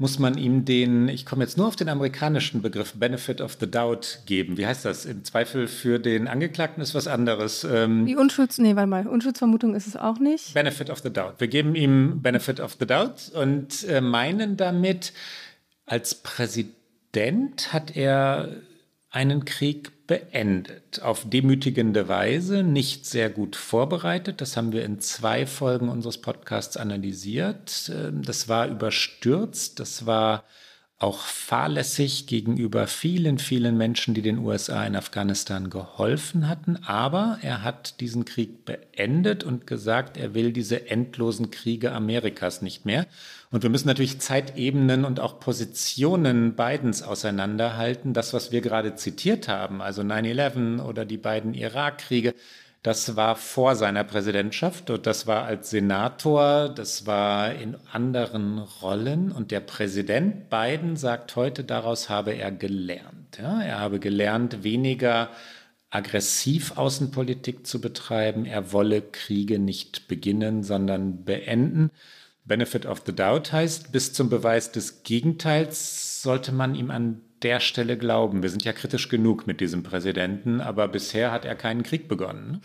muss man ihm den, ich komme jetzt nur auf den amerikanischen Begriff, Benefit of the Doubt geben. Wie heißt das? Im Zweifel für den Angeklagten ist was anderes. Ähm, Die Unschulds, nee, warte mal, Unschuldsvermutung ist es auch nicht. Benefit of the Doubt. Wir geben ihm Benefit of the Doubt und äh, meinen damit, als Präsident hat er einen Krieg beendet. Auf demütigende Weise, nicht sehr gut vorbereitet. Das haben wir in zwei Folgen unseres Podcasts analysiert. Ähm, das war überstürzt, das war auch fahrlässig gegenüber vielen, vielen Menschen, die den USA in Afghanistan geholfen hatten. Aber er hat diesen Krieg beendet und gesagt, er will diese endlosen Kriege Amerikas nicht mehr. Und wir müssen natürlich Zeitebenen und auch Positionen Bidens auseinanderhalten. Das, was wir gerade zitiert haben, also 9-11 oder die beiden Irakkriege, das war vor seiner Präsidentschaft und das war als Senator, das war in anderen Rollen. Und der Präsident Biden sagt heute, daraus habe er gelernt. Ja, er habe gelernt, weniger aggressiv Außenpolitik zu betreiben. Er wolle Kriege nicht beginnen, sondern beenden. Benefit of the Doubt heißt, bis zum Beweis des Gegenteils sollte man ihm an der Stelle glauben. Wir sind ja kritisch genug mit diesem Präsidenten, aber bisher hat er keinen Krieg begonnen. Ne?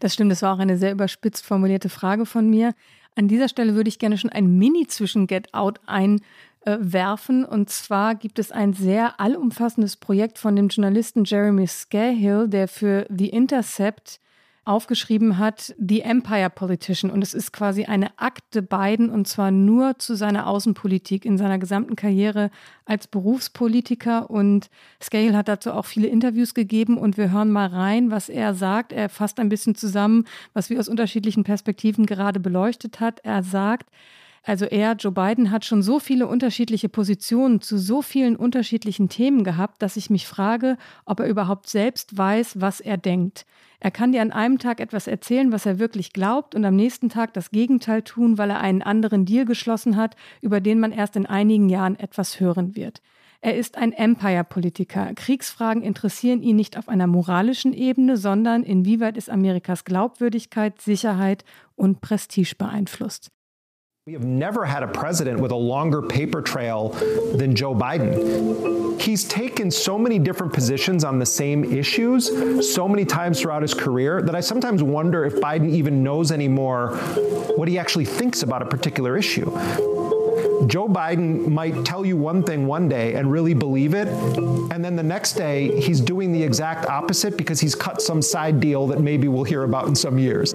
Das stimmt, das war auch eine sehr überspitzt formulierte Frage von mir. An dieser Stelle würde ich gerne schon ein Mini zwischen Get Out einwerfen. Und zwar gibt es ein sehr allumfassendes Projekt von dem Journalisten Jeremy Scahill, der für The Intercept aufgeschrieben hat, The Empire Politician. Und es ist quasi eine Akte Biden und zwar nur zu seiner Außenpolitik in seiner gesamten Karriere als Berufspolitiker. Und Scale hat dazu auch viele Interviews gegeben und wir hören mal rein, was er sagt. Er fasst ein bisschen zusammen, was wir aus unterschiedlichen Perspektiven gerade beleuchtet hat. Er sagt, also er, Joe Biden, hat schon so viele unterschiedliche Positionen zu so vielen unterschiedlichen Themen gehabt, dass ich mich frage, ob er überhaupt selbst weiß, was er denkt. Er kann dir an einem Tag etwas erzählen, was er wirklich glaubt, und am nächsten Tag das Gegenteil tun, weil er einen anderen Deal geschlossen hat, über den man erst in einigen Jahren etwas hören wird. Er ist ein Empire-Politiker. Kriegsfragen interessieren ihn nicht auf einer moralischen Ebene, sondern inwieweit ist Amerikas Glaubwürdigkeit, Sicherheit und Prestige beeinflusst. We have never had a president with a longer paper trail than Joe Biden. He's taken so many different positions on the same issues so many times throughout his career that I sometimes wonder if Biden even knows anymore what he actually thinks about a particular issue. Joe Biden might tell you one thing one day and really believe it, and then the next day he's doing the exact opposite because he's cut some side deal that maybe we'll hear about in some years.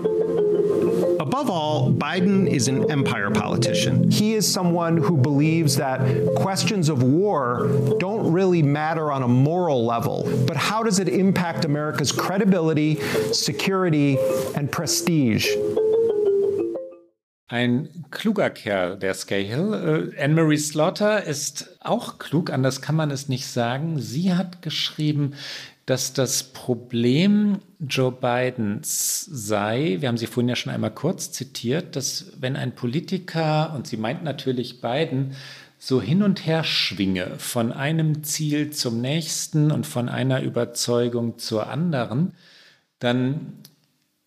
Above all, Biden is an empire politician. He is someone who believes that questions of war don't really matter on a moral level, but how does it impact America's credibility, security and prestige? Ein kluger Kerl, der Scahill. Äh, Anne-Marie Slaughter ist auch klug, anders kann man es nicht sagen. Sie hat geschrieben, dass das Problem Joe Bidens sei, wir haben sie vorhin ja schon einmal kurz zitiert, dass wenn ein Politiker, und sie meint natürlich Biden, so hin und her schwinge von einem Ziel zum nächsten und von einer Überzeugung zur anderen, dann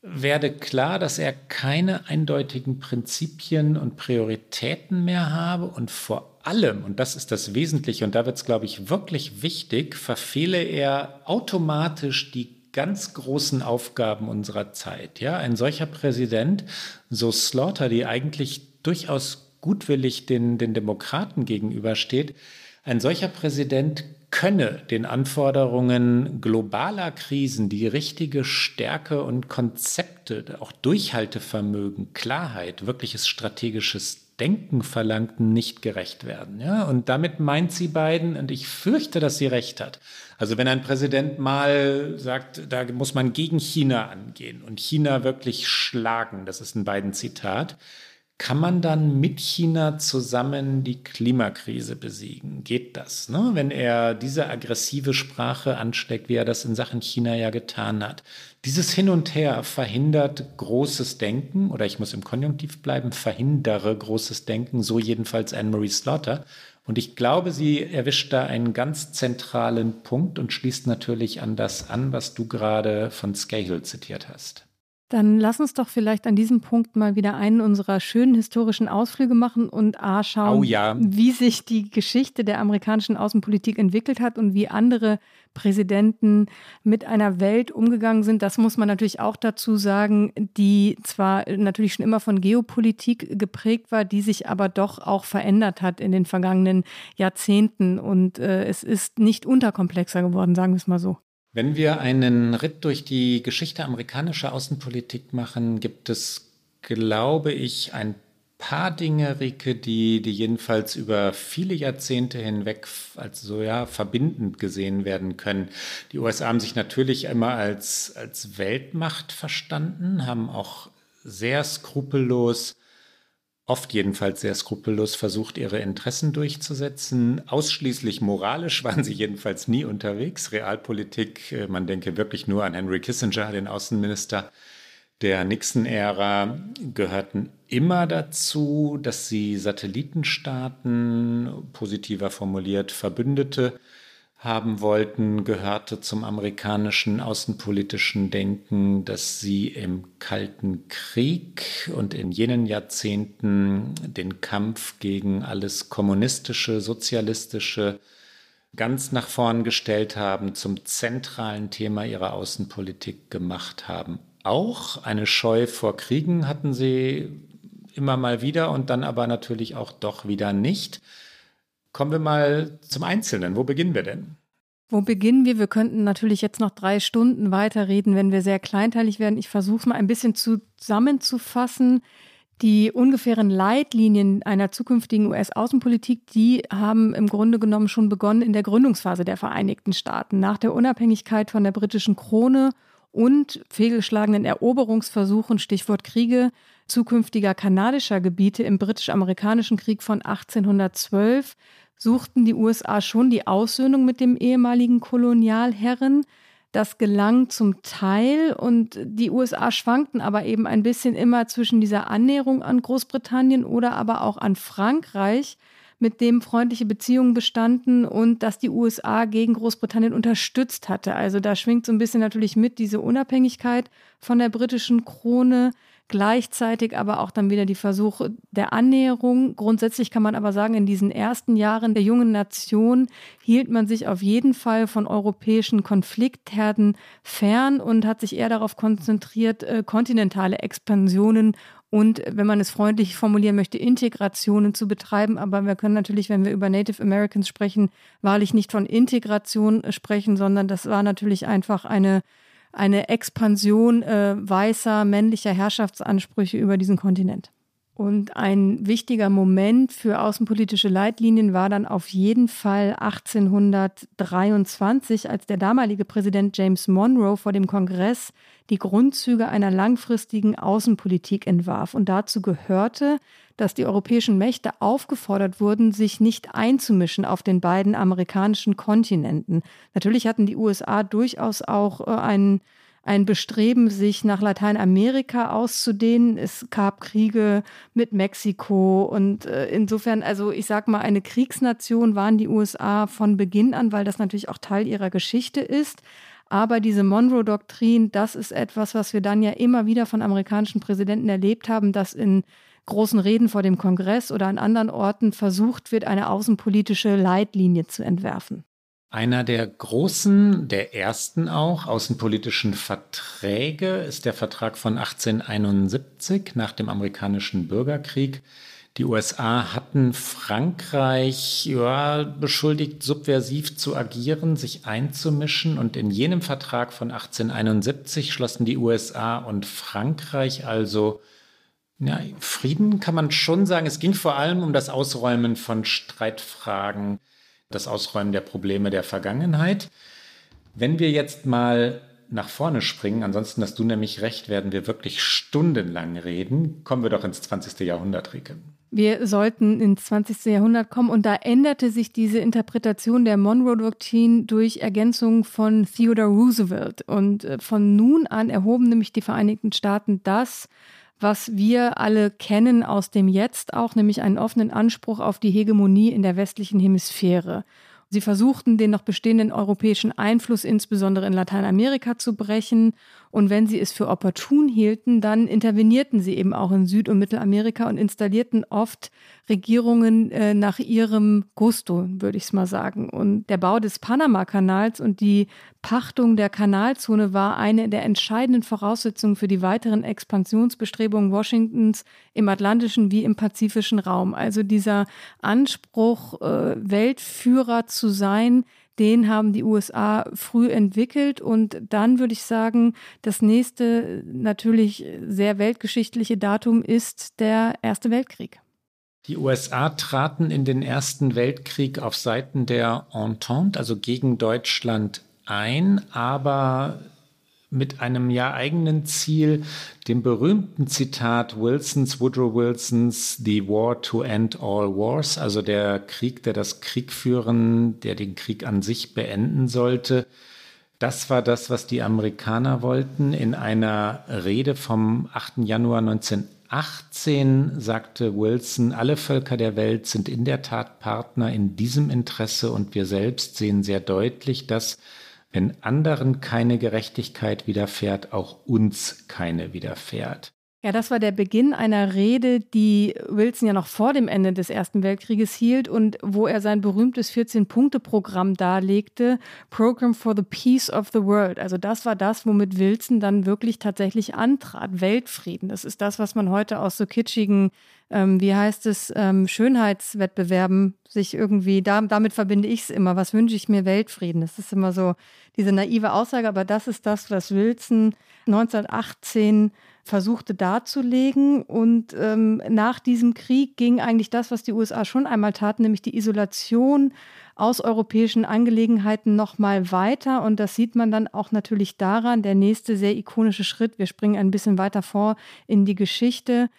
werde klar, dass er keine eindeutigen Prinzipien und Prioritäten mehr habe und vor allem, und das ist das Wesentliche, und da wird es, glaube ich, wirklich wichtig, verfehle er automatisch die ganz großen Aufgaben unserer Zeit. Ja, ein solcher Präsident, so Slaughter, die eigentlich durchaus gutwillig den, den Demokraten gegenübersteht, ein solcher Präsident könne den Anforderungen globaler Krisen die richtige Stärke und Konzepte, auch Durchhaltevermögen, Klarheit, wirkliches strategisches Denken verlangten, nicht gerecht werden. Ja? Und damit meint sie beiden, und ich fürchte, dass sie recht hat. Also wenn ein Präsident mal sagt, da muss man gegen China angehen und China wirklich schlagen, das ist in beiden Zitat, kann man dann mit China zusammen die Klimakrise besiegen? Geht das? Ne? Wenn er diese aggressive Sprache ansteckt, wie er das in Sachen China ja getan hat. Dieses Hin und Her verhindert großes Denken, oder ich muss im Konjunktiv bleiben, verhindere großes Denken, so jedenfalls Anne-Marie Slaughter. Und ich glaube, sie erwischt da einen ganz zentralen Punkt und schließt natürlich an das an, was du gerade von Scahill zitiert hast. Dann lass uns doch vielleicht an diesem Punkt mal wieder einen unserer schönen historischen Ausflüge machen und A schauen, oh ja. wie sich die Geschichte der amerikanischen Außenpolitik entwickelt hat und wie andere Präsidenten mit einer Welt umgegangen sind. Das muss man natürlich auch dazu sagen, die zwar natürlich schon immer von Geopolitik geprägt war, die sich aber doch auch verändert hat in den vergangenen Jahrzehnten. Und äh, es ist nicht unterkomplexer geworden, sagen wir es mal so. Wenn wir einen Ritt durch die Geschichte amerikanischer Außenpolitik machen, gibt es, glaube ich, ein paar Dinge, Rike, die, die jedenfalls über viele Jahrzehnte hinweg als so ja verbindend gesehen werden können. Die USA haben sich natürlich immer als, als Weltmacht verstanden, haben auch sehr skrupellos oft jedenfalls sehr skrupellos versucht, ihre Interessen durchzusetzen. Ausschließlich moralisch waren sie jedenfalls nie unterwegs. Realpolitik, äh, man denke wirklich nur an Henry Kissinger, den Außenminister der Nixon-Ära, gehörten immer dazu, dass sie Satellitenstaaten, positiver formuliert Verbündete, haben wollten, gehörte zum amerikanischen außenpolitischen Denken, dass sie im Kalten Krieg und in jenen Jahrzehnten den Kampf gegen alles kommunistische, sozialistische ganz nach vorn gestellt haben, zum zentralen Thema ihrer Außenpolitik gemacht haben. Auch eine Scheu vor Kriegen hatten sie immer mal wieder und dann aber natürlich auch doch wieder nicht. Kommen wir mal zum Einzelnen. Wo beginnen wir denn? Wo beginnen wir? Wir könnten natürlich jetzt noch drei Stunden weiterreden, wenn wir sehr kleinteilig werden. Ich versuche es mal ein bisschen zusammenzufassen. Die ungefähren Leitlinien einer zukünftigen US-Außenpolitik, die haben im Grunde genommen schon begonnen in der Gründungsphase der Vereinigten Staaten. Nach der Unabhängigkeit von der britischen Krone und fehlgeschlagenen Eroberungsversuchen, Stichwort Kriege, zukünftiger kanadischer Gebiete im britisch-amerikanischen Krieg von 1812 suchten die USA schon die Aussöhnung mit dem ehemaligen Kolonialherren. Das gelang zum Teil und die USA schwankten aber eben ein bisschen immer zwischen dieser Annäherung an Großbritannien oder aber auch an Frankreich, mit dem freundliche Beziehungen bestanden und dass die USA gegen Großbritannien unterstützt hatte. Also da schwingt so ein bisschen natürlich mit diese Unabhängigkeit von der britischen Krone. Gleichzeitig aber auch dann wieder die Versuche der Annäherung. Grundsätzlich kann man aber sagen, in diesen ersten Jahren der jungen Nation hielt man sich auf jeden Fall von europäischen Konfliktherden fern und hat sich eher darauf konzentriert, äh, kontinentale Expansionen und, wenn man es freundlich formulieren möchte, Integrationen zu betreiben. Aber wir können natürlich, wenn wir über Native Americans sprechen, wahrlich nicht von Integration sprechen, sondern das war natürlich einfach eine eine Expansion äh, weißer männlicher Herrschaftsansprüche über diesen Kontinent. Und ein wichtiger Moment für außenpolitische Leitlinien war dann auf jeden Fall 1823, als der damalige Präsident James Monroe vor dem Kongress die Grundzüge einer langfristigen Außenpolitik entwarf. Und dazu gehörte, dass die europäischen Mächte aufgefordert wurden, sich nicht einzumischen auf den beiden amerikanischen Kontinenten. Natürlich hatten die USA durchaus auch äh, einen ein Bestreben, sich nach Lateinamerika auszudehnen. Es gab Kriege mit Mexiko und äh, insofern, also ich sag mal, eine Kriegsnation waren die USA von Beginn an, weil das natürlich auch Teil ihrer Geschichte ist. Aber diese Monroe-Doktrin, das ist etwas, was wir dann ja immer wieder von amerikanischen Präsidenten erlebt haben, dass in großen Reden vor dem Kongress oder an anderen Orten versucht wird, eine außenpolitische Leitlinie zu entwerfen. Einer der großen, der ersten auch, außenpolitischen Verträge ist der Vertrag von 1871 nach dem amerikanischen Bürgerkrieg. Die USA hatten Frankreich ja, beschuldigt, subversiv zu agieren, sich einzumischen. Und in jenem Vertrag von 1871 schlossen die USA und Frankreich also ja, Frieden kann man schon sagen. Es ging vor allem um das Ausräumen von Streitfragen das Ausräumen der Probleme der Vergangenheit. Wenn wir jetzt mal nach vorne springen, ansonsten hast du nämlich recht, werden wir wirklich stundenlang reden. Kommen wir doch ins 20. Jahrhundert, Rike. Wir sollten ins 20. Jahrhundert kommen und da änderte sich diese Interpretation der Monroe-Doktrin durch Ergänzung von Theodore Roosevelt. Und äh, von nun an erhoben nämlich die Vereinigten Staaten das, was wir alle kennen aus dem Jetzt auch, nämlich einen offenen Anspruch auf die Hegemonie in der westlichen Hemisphäre. Sie versuchten, den noch bestehenden europäischen Einfluss insbesondere in Lateinamerika zu brechen. Und wenn sie es für opportun hielten, dann intervenierten sie eben auch in Süd- und Mittelamerika und installierten oft Regierungen äh, nach ihrem Gusto, würde ich es mal sagen. Und der Bau des Panama-Kanals und die Pachtung der Kanalzone war eine der entscheidenden Voraussetzungen für die weiteren Expansionsbestrebungen Washingtons im atlantischen wie im pazifischen Raum. Also dieser Anspruch, äh, Weltführer zu sein, den haben die USA früh entwickelt. Und dann würde ich sagen, das nächste natürlich sehr weltgeschichtliche Datum ist der Erste Weltkrieg. Die USA traten in den Ersten Weltkrieg auf Seiten der Entente, also gegen Deutschland, ein, aber mit einem ja eigenen Ziel, dem berühmten Zitat Wilsons, Woodrow Wilsons, The War to End All Wars, also der Krieg, der das Krieg führen, der den Krieg an sich beenden sollte. Das war das, was die Amerikaner wollten. In einer Rede vom 8. Januar 1980 18 sagte Wilson, alle Völker der Welt sind in der Tat Partner in diesem Interesse und wir selbst sehen sehr deutlich, dass, wenn anderen keine Gerechtigkeit widerfährt, auch uns keine widerfährt. Ja, das war der Beginn einer Rede, die Wilson ja noch vor dem Ende des Ersten Weltkrieges hielt und wo er sein berühmtes 14-Punkte-Programm darlegte, Program for the Peace of the World. Also das war das, womit Wilson dann wirklich tatsächlich antrat, Weltfrieden. Das ist das, was man heute aus so kitschigen, ähm, wie heißt es, ähm, Schönheitswettbewerben sich irgendwie, da, damit verbinde ich es immer. Was wünsche ich mir? Weltfrieden. Das ist immer so diese naive Aussage, aber das ist das, was Wilson 1918 versuchte darzulegen. Und ähm, nach diesem Krieg ging eigentlich das, was die USA schon einmal taten, nämlich die Isolation aus europäischen Angelegenheiten noch mal weiter. Und das sieht man dann auch natürlich daran, der nächste sehr ikonische Schritt, wir springen ein bisschen weiter vor in die Geschichte,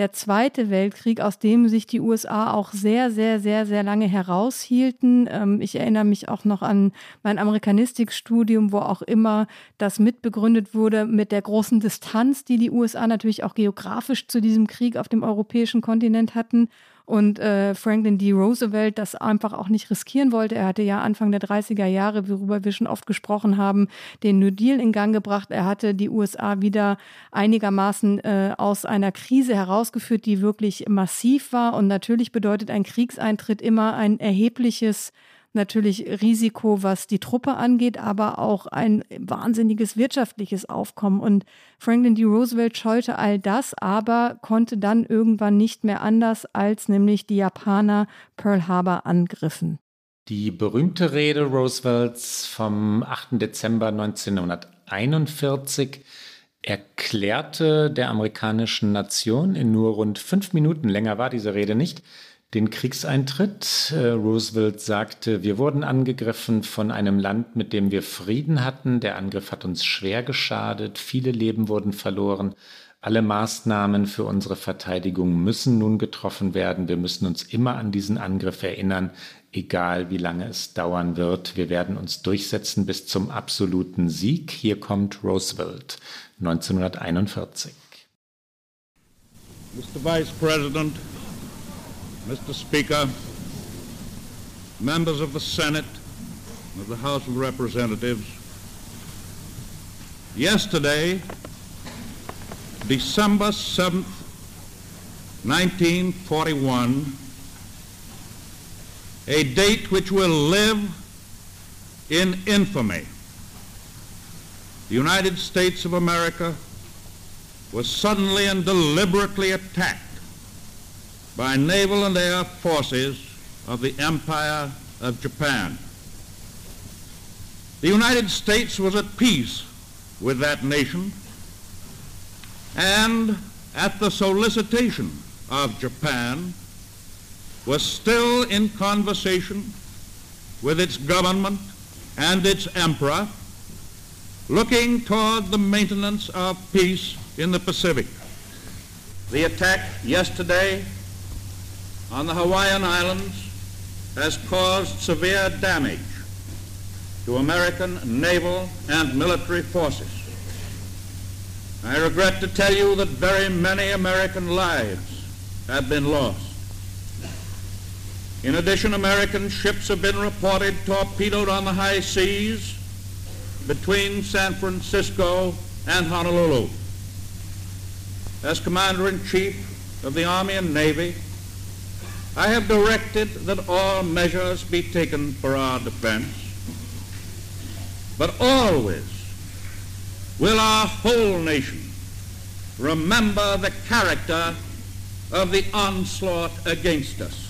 der Zweite Weltkrieg, aus dem sich die USA auch sehr, sehr, sehr, sehr lange heraushielten. Ähm, ich erinnere mich auch noch an mein Amerikanistikstudium, wo auch immer das mitbegründet wurde mit der großen Distanz, die die USA natürlich auch geografisch zu diesem Krieg auf dem europäischen Kontinent hatten und äh, Franklin D. Roosevelt das einfach auch nicht riskieren wollte. Er hatte ja Anfang der 30er Jahre, worüber wir schon oft gesprochen haben, den New Deal in Gang gebracht. Er hatte die USA wieder einigermaßen äh, aus einer Krise herausgeführt, die wirklich massiv war. Und natürlich bedeutet ein Kriegseintritt immer ein erhebliches natürlich Risiko, was die Truppe angeht, aber auch ein wahnsinniges wirtschaftliches Aufkommen. Und Franklin D. Roosevelt scheute all das, aber konnte dann irgendwann nicht mehr anders, als nämlich die Japaner Pearl Harbor angriffen. Die berühmte Rede Roosevelts vom 8. Dezember 1941 erklärte der amerikanischen Nation in nur rund fünf Minuten, länger war diese Rede nicht, den Kriegseintritt. Äh, Roosevelt sagte, wir wurden angegriffen von einem Land, mit dem wir Frieden hatten. Der Angriff hat uns schwer geschadet. Viele Leben wurden verloren. Alle Maßnahmen für unsere Verteidigung müssen nun getroffen werden. Wir müssen uns immer an diesen Angriff erinnern, egal wie lange es dauern wird. Wir werden uns durchsetzen bis zum absoluten Sieg. Hier kommt Roosevelt 1941. Mr. Vice President, Mr. Speaker, members of the Senate, of the House of Representatives, Yesterday, December 7th, 1941, a date which will live in infamy. The United States of America was suddenly and deliberately attacked by naval and air forces of the Empire of Japan. The United States was at peace with that nation and at the solicitation of Japan was still in conversation with its government and its emperor looking toward the maintenance of peace in the Pacific. The attack yesterday on the Hawaiian Islands has caused severe damage to American naval and military forces. I regret to tell you that very many American lives have been lost. In addition, American ships have been reported torpedoed on the high seas between San Francisco and Honolulu. As Commander-in-Chief of the Army and Navy, I have directed that all measures be taken for our defense, but always will our whole nation remember the character of the onslaught against us.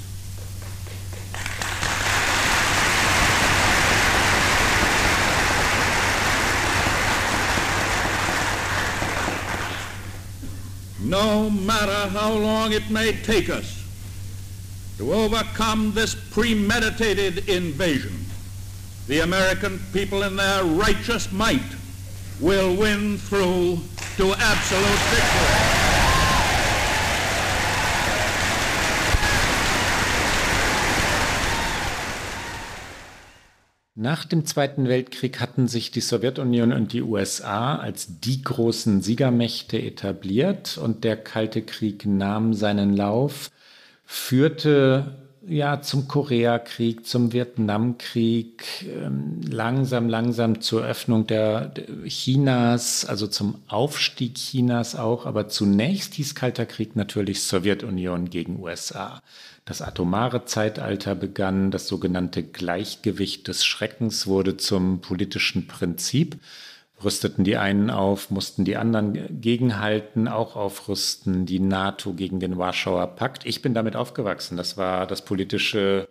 no matter how long it may take us to overcome this premeditated invasion, the American people in their righteous might will win through to absolute victory. Nach dem Zweiten Weltkrieg hatten sich die Sowjetunion und die USA als die großen Siegermächte etabliert und der Kalte Krieg nahm seinen Lauf, führte ja zum Koreakrieg, zum Vietnamkrieg, ähm, langsam, langsam zur Öffnung der Chinas, also zum Aufstieg Chinas auch, aber zunächst hieß Kalter Krieg natürlich Sowjetunion gegen USA. Das atomare Zeitalter begann, das sogenannte Gleichgewicht des Schreckens wurde zum politischen Prinzip. Rüsteten die einen auf, mussten die anderen gegenhalten, auch aufrüsten, die NATO gegen den Warschauer Pakt. Ich bin damit aufgewachsen. Das war das politische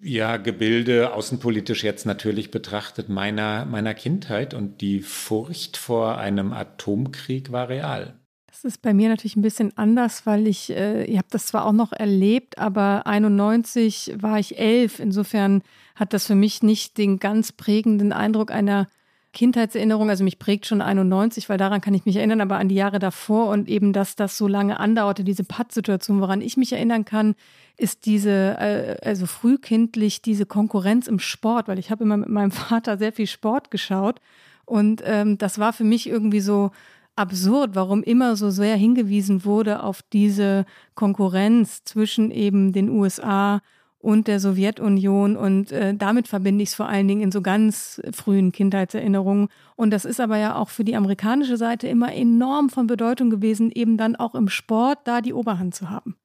ja, Gebilde, außenpolitisch jetzt natürlich betrachtet, meiner, meiner Kindheit. Und die Furcht vor einem Atomkrieg war real. Das ist bei mir natürlich ein bisschen anders, weil ich, äh, ihr habt das zwar auch noch erlebt, aber 91 war ich elf. Insofern hat das für mich nicht den ganz prägenden Eindruck einer Kindheitserinnerung. Also mich prägt schon 91, weil daran kann ich mich erinnern, aber an die Jahre davor und eben, dass das so lange andauerte, diese Pattsituation, woran ich mich erinnern kann, ist diese, äh, also frühkindlich diese Konkurrenz im Sport, weil ich habe immer mit meinem Vater sehr viel Sport geschaut und ähm, das war für mich irgendwie so, absurd, warum immer so sehr hingewiesen wurde auf diese Konkurrenz zwischen eben den USA und der Sowjetunion. Und äh, damit verbinde ich es vor allen Dingen in so ganz frühen Kindheitserinnerungen. Und das ist aber ja auch für die amerikanische Seite immer enorm von Bedeutung gewesen, eben dann auch im Sport da die Oberhand zu haben.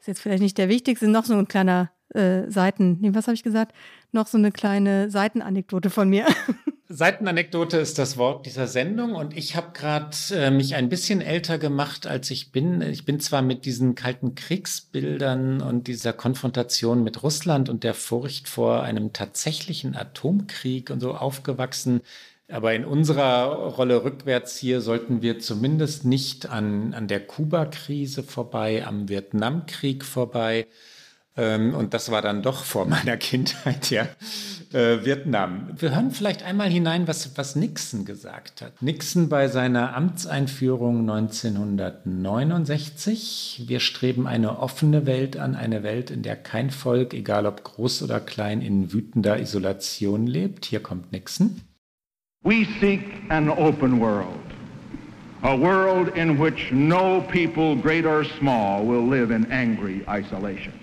Ist jetzt vielleicht nicht der wichtigste, noch so ein kleiner äh, Seiten, nee, was habe ich gesagt? Noch so eine kleine Seitenanekdote von mir. Seitenanekdote ist das Wort dieser Sendung und ich habe gerade äh, mich ein bisschen älter gemacht, als ich bin. Ich bin zwar mit diesen kalten Kriegsbildern und dieser Konfrontation mit Russland und der Furcht vor einem tatsächlichen Atomkrieg und so aufgewachsen, aber in unserer Rolle rückwärts hier sollten wir zumindest nicht an, an der Kuba-Krise vorbei, am Vietnamkrieg vorbei. Ähm, und das war dann doch vor meiner Kindheit, ja. Äh, Vietnam. Wir hören vielleicht einmal hinein, was, was Nixon gesagt hat. Nixon bei seiner Amtseinführung 1969. Wir streben eine offene Welt an, eine Welt, in der kein Volk, egal ob groß oder klein, in wütender Isolation lebt. Hier kommt Nixon. We seek an open world. A world in which no people, great or small, will live in angry isolation.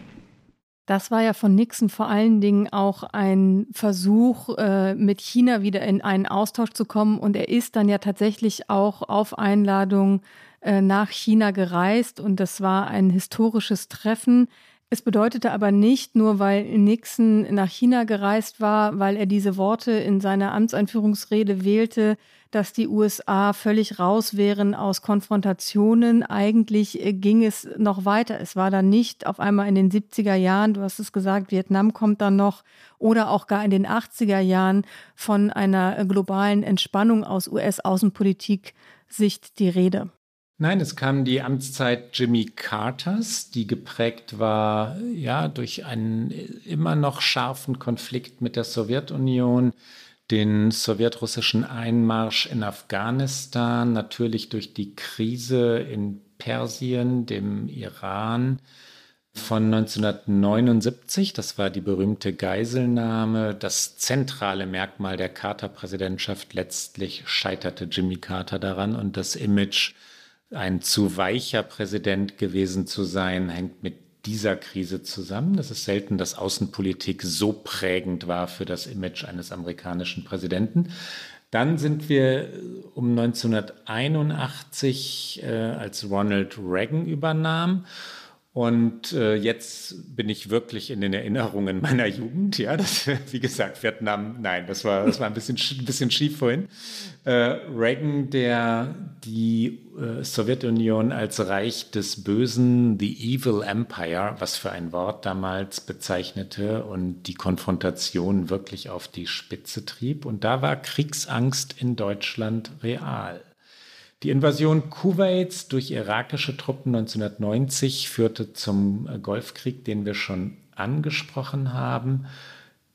Das war ja von Nixon vor allen Dingen auch ein Versuch, äh, mit China wieder in einen Austausch zu kommen. Und er ist dann ja tatsächlich auch auf Einladung äh, nach China gereist. Und das war ein historisches Treffen. Es bedeutete aber nicht, nur weil Nixon nach China gereist war, weil er diese Worte in seiner Amtseinführungsrede wählte, dass die USA völlig raus wären aus Konfrontationen. Eigentlich äh, ging es noch weiter. Es war dann nicht auf einmal in den 70er Jahren, du hast es gesagt, Vietnam kommt dann noch, oder auch gar in den 80er Jahren von einer globalen Entspannung aus US-Außenpolitik Sicht die Rede. Nein, es kam die Amtszeit Jimmy Carters, die geprägt war ja durch einen immer noch scharfen Konflikt mit der Sowjetunion, den sowjetrussischen Einmarsch in Afghanistan, natürlich durch die Krise in Persien, dem Iran von 1979, das war die berühmte Geiselnahme, das zentrale Merkmal der Carter-Präsidentschaft. Letztlich scheiterte Jimmy Carter daran. Und das Image ein zu weicher Präsident gewesen zu sein, hängt mit dieser Krise zusammen. Es ist selten, dass Außenpolitik so prägend war für das Image eines amerikanischen Präsidenten. Dann sind wir um 1981, äh, als Ronald Reagan übernahm und äh, jetzt bin ich wirklich in den Erinnerungen meiner Jugend. Ja, das, wie gesagt, Vietnam, nein, das war, das war ein bisschen, ein bisschen schief vorhin. Äh, Reagan, der die äh, Sowjetunion als Reich des Bösen, the Evil Empire, was für ein Wort damals bezeichnete und die Konfrontation wirklich auf die Spitze trieb. Und da war Kriegsangst in Deutschland real. Die Invasion Kuwaits durch irakische Truppen 1990 führte zum äh, Golfkrieg, den wir schon angesprochen haben.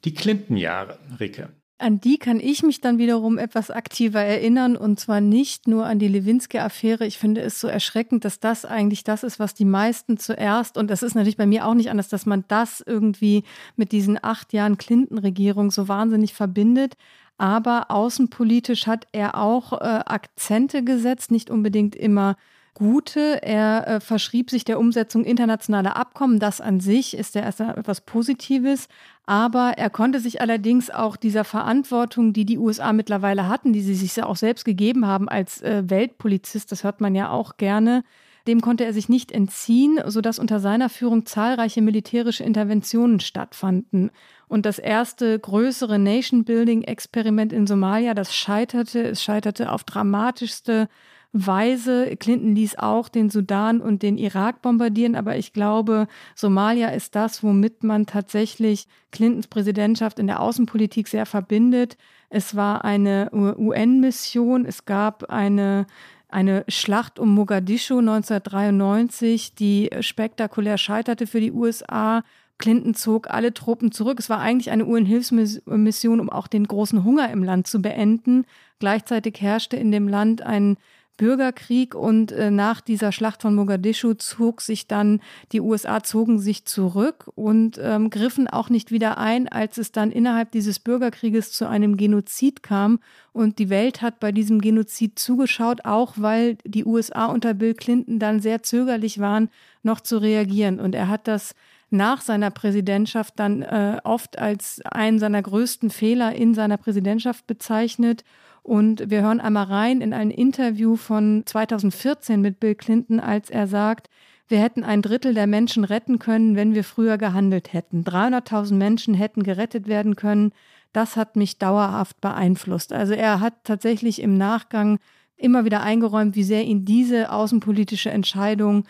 Die Clinton-Jahre, Rike. An die kann ich mich dann wiederum etwas aktiver erinnern und zwar nicht nur an die Lewinsky-Affäre. Ich finde es so erschreckend, dass das eigentlich das ist, was die meisten zuerst, und das ist natürlich bei mir auch nicht anders, dass man das irgendwie mit diesen acht Jahren Clinton-Regierung so wahnsinnig verbindet. Aber außenpolitisch hat er auch äh, Akzente gesetzt, nicht unbedingt immer gute. Er äh, verschrieb sich der Umsetzung internationaler Abkommen. Das an sich ist ja erst etwas Positives. Aber er konnte sich allerdings auch dieser Verantwortung, die die USA mittlerweile hatten, die sie sich ja auch selbst gegeben haben als äh, Weltpolizist, das hört man ja auch gerne, dem konnte er sich nicht entziehen, sodass unter seiner Führung zahlreiche militärische Interventionen stattfanden. Und das erste größere Nation-Building-Experiment in Somalia, das scheiterte. Es scheiterte auf dramatischste Weise. Clinton ließ auch den Sudan und den Irak bombardieren, aber ich glaube, Somalia ist das, womit man tatsächlich Clintons Präsidentschaft in der Außenpolitik sehr verbindet. Es war eine UN-Mission, es gab eine eine Schlacht um Mogadischu 1993, die spektakulär scheiterte für die USA. Clinton zog alle Truppen zurück. Es war eigentlich eine UN-Hilfsmission, um auch den großen Hunger im Land zu beenden. Gleichzeitig herrschte in dem Land ein Bürgerkrieg und äh, nach dieser Schlacht von Mogadischu zog sich dann, die USA zogen sich zurück und ähm, griffen auch nicht wieder ein, als es dann innerhalb dieses Bürgerkrieges zu einem Genozid kam. Und die Welt hat bei diesem Genozid zugeschaut, auch weil die USA unter Bill Clinton dann sehr zögerlich waren, noch zu reagieren. Und er hat das nach seiner Präsidentschaft dann äh, oft als einen seiner größten Fehler in seiner Präsidentschaft bezeichnet. Und wir hören einmal rein in ein Interview von 2014 mit Bill Clinton, als er sagt, wir hätten ein Drittel der Menschen retten können, wenn wir früher gehandelt hätten. 300.000 Menschen hätten gerettet werden können. Das hat mich dauerhaft beeinflusst. Also er hat tatsächlich im Nachgang immer wieder eingeräumt, wie sehr ihn diese außenpolitische Entscheidung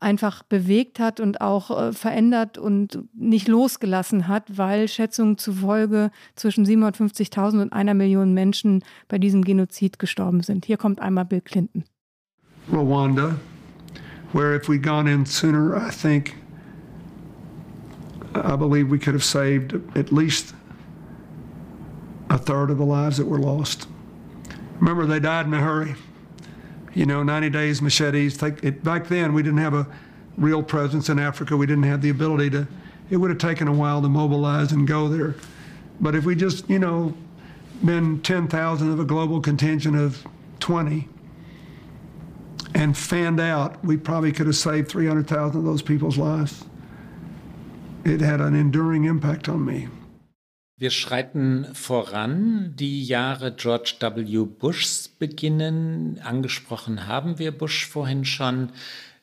einfach bewegt hat und auch äh, verändert und nicht losgelassen hat, weil Schätzungen zufolge zwischen 750.000 und einer Million Menschen bei diesem Genozid gestorben sind. Hier kommt einmal Bill Clinton. Rwanda, where if we'd gone in sooner, I think, I believe we could have saved at least a third of the lives that were lost. Remember, they died in a hurry. You know, 90 days machetes. Take it, back then, we didn't have a real presence in Africa. We didn't have the ability to, it would have taken a while to mobilize and go there. But if we just, you know, been 10,000 of a global contingent of 20 and fanned out, we probably could have saved 300,000 of those people's lives. it had an enduring impact on me. Wir schreiten voran. Die Jahre George W. Bushs beginnen. Angesprochen haben wir Bush vorhin schon.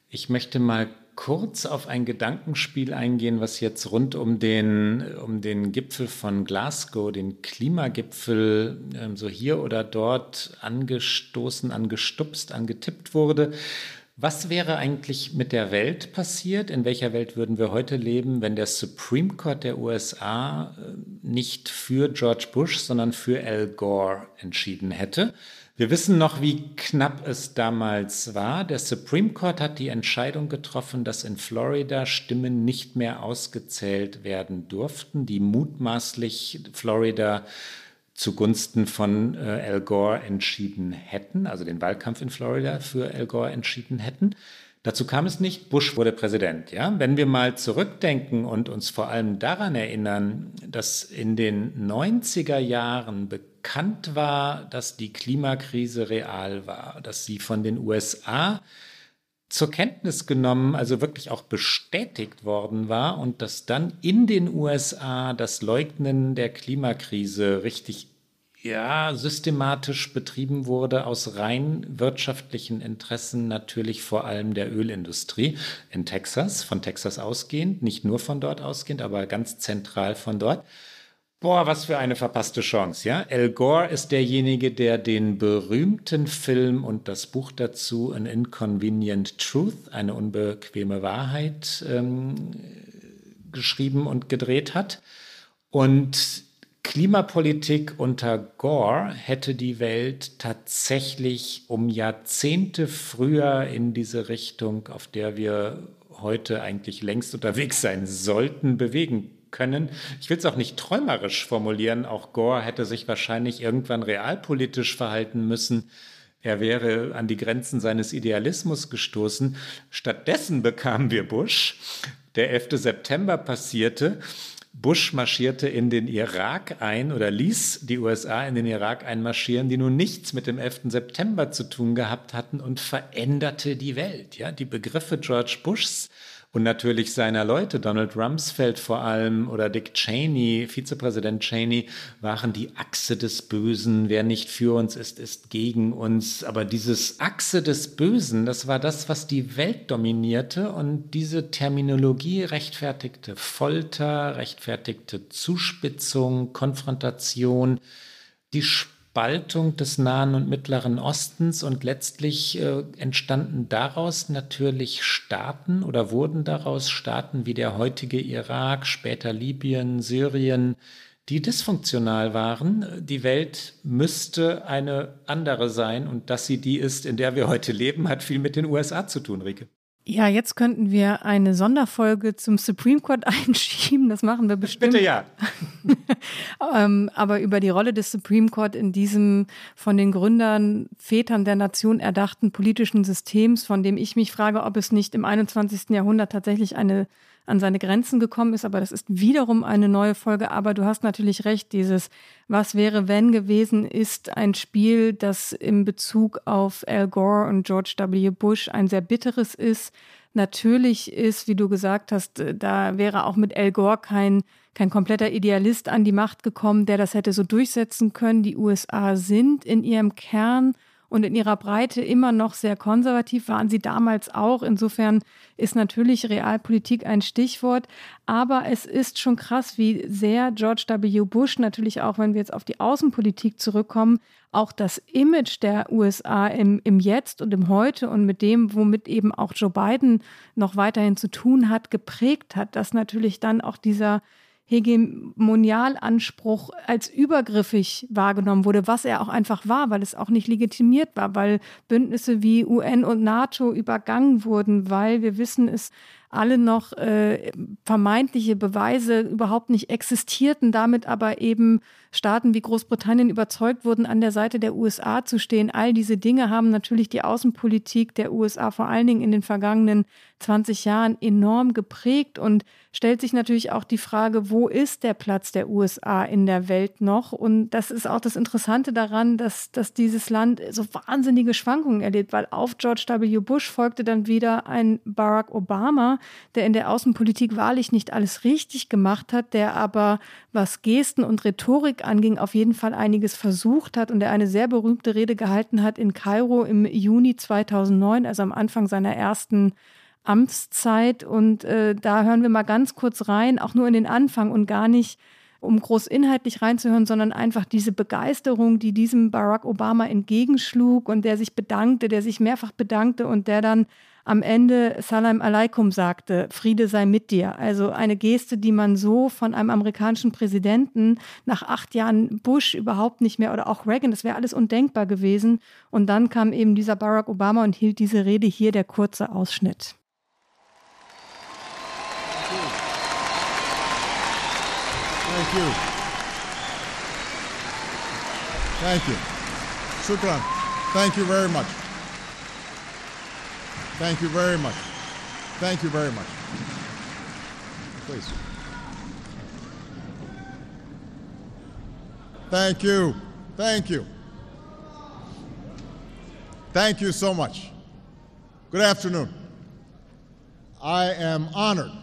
Ich möchte mal kurz auf ein Gedankenspiel eingehen, was jetzt rund um den, um den Gipfel von Glasgow, den Klimagipfel, ähm, so hier oder dort angestoßen, angestupst, angetippt wurde. Was wäre eigentlich mit der Welt passiert? In welcher Welt würden wir heute leben, wenn der Supreme Court der USA äh, nicht für George Bush, sondern für Al Gore entschieden hätte? Wir wissen noch, wie knapp es damals war. Der Supreme Court hat die Entscheidung getroffen, dass in Florida Stimmen nicht mehr ausgezählt werden durften, die mutmaßlich Florida zugunsten von äh, Al Gore entschieden hätten, also den Wahlkampf in Florida für Al Gore entschieden hätten. Dazu kam es nicht. Bush wurde Präsident. Ja, wenn wir mal zurückdenken und uns vor allem daran erinnern, dass in den 90er Jahren bekannt war, dass die Klimakrise real war, dass sie von den USA zur Kenntnis genommen, also wirklich auch bestätigt worden war und dass dann in den USA das Leugnen der Klimakrise richtig ja, systematisch betrieben wurde aus rein wirtschaftlichen Interessen, natürlich vor allem der Ölindustrie in Texas, von Texas ausgehend, nicht nur von dort ausgehend, aber ganz zentral von dort. Boah, was für eine verpasste Chance, ja? Al Gore ist derjenige, der den berühmten Film und das Buch dazu, An Inconvenient Truth, eine unbequeme Wahrheit, ähm, geschrieben und gedreht hat. Und Klimapolitik unter Gore hätte die Welt tatsächlich um Jahrzehnte früher in diese Richtung, auf der wir heute eigentlich längst unterwegs sein sollten, bewegen können. Ich will es auch nicht träumerisch formulieren. Auch Gore hätte sich wahrscheinlich irgendwann realpolitisch verhalten müssen. Er wäre an die Grenzen seines Idealismus gestoßen. Stattdessen bekamen wir Bush. Der 11. September passierte. Bush marschierte in den Irak ein oder ließ die USA in den Irak einmarschieren, die nun nichts mit dem 11. September zu tun gehabt hatten und veränderte die Welt. Ja, die Begriffe George Bushs und natürlich seiner Leute, Donald Rumsfeld vor allem oder Dick Cheney, Vizepräsident Cheney, waren die Achse des Bösen. Wer nicht für uns ist, ist gegen uns. Aber dieses Achse des Bösen, das war das, was die Welt dominierte und diese Terminologie rechtfertigte Folter, rechtfertigte Zuspitzung, Konfrontation, die Spaltung des Nahen und Mittleren Ostens und letztlich äh, entstanden daraus natürlich Staaten oder wurden daraus Staaten wie der heutige Irak, später Libyen, Syrien, die dysfunktional waren. Die Welt müsste eine andere sein und dass sie die ist, in der wir heute leben, hat viel mit den USA zu tun, Rike. Ja, jetzt könnten wir eine Sonderfolge zum Supreme Court einschieben. Das machen wir bestimmt. Bitte ja. ähm, aber über die Rolle des Supreme Court in diesem von den Gründern, Vätern der Nation erdachten politischen Systems, von dem ich mich frage, ob es nicht im 21. Jahrhundert tatsächlich eine an seine Grenzen gekommen ist. Aber das ist wiederum eine neue Folge. Aber du hast natürlich recht, dieses Was wäre wenn gewesen ist ein Spiel, das im Bezug auf Al Gore und George W. Bush ein sehr bitteres ist. Natürlich ist, wie du gesagt hast, da wäre auch mit Al Gore kein, kein kompletter Idealist an die Macht gekommen, der das hätte so durchsetzen können. Die USA sind in ihrem Kern und in ihrer Breite immer noch sehr konservativ waren sie damals auch. Insofern ist natürlich Realpolitik ein Stichwort. Aber es ist schon krass, wie sehr George W. Bush natürlich auch, wenn wir jetzt auf die Außenpolitik zurückkommen, auch das Image der USA im, im Jetzt und im Heute und mit dem, womit eben auch Joe Biden noch weiterhin zu tun hat, geprägt hat, dass natürlich dann auch dieser Hegemonialanspruch als übergriffig wahrgenommen wurde, was er auch einfach war, weil es auch nicht legitimiert war, weil Bündnisse wie UN und NATO übergangen wurden, weil wir wissen, es alle noch äh, vermeintliche Beweise überhaupt nicht existierten, damit aber eben Staaten wie Großbritannien überzeugt wurden, an der Seite der USA zu stehen. All diese Dinge haben natürlich die Außenpolitik der USA vor allen Dingen in den vergangenen 20 Jahren enorm geprägt und stellt sich natürlich auch die Frage, wo ist der Platz der USA in der Welt noch? Und das ist auch das Interessante daran, dass, dass dieses Land so wahnsinnige Schwankungen erlebt, weil auf George W. Bush folgte dann wieder ein Barack Obama, der in der Außenpolitik wahrlich nicht alles richtig gemacht hat, der aber, was Gesten und Rhetorik anging, auf jeden Fall einiges versucht hat und der eine sehr berühmte Rede gehalten hat in Kairo im Juni 2009, also am Anfang seiner ersten Amtszeit. Und äh, da hören wir mal ganz kurz rein, auch nur in den Anfang und gar nicht um groß inhaltlich reinzuhören, sondern einfach diese Begeisterung, die diesem Barack Obama entgegenschlug und der sich bedankte, der sich mehrfach bedankte und der dann am Ende Salam Aleikum sagte, Friede sei mit dir. Also eine Geste, die man so von einem amerikanischen Präsidenten nach acht Jahren Bush überhaupt nicht mehr oder auch Reagan, das wäre alles undenkbar gewesen. Und dann kam eben dieser Barack Obama und hielt diese Rede hier, der kurze Ausschnitt. Thank you. Thank you. Shukran. Thank you very much. Thank you very much. Thank you very much. Please. Thank you. Thank you. Thank you so much. Good afternoon. I am honored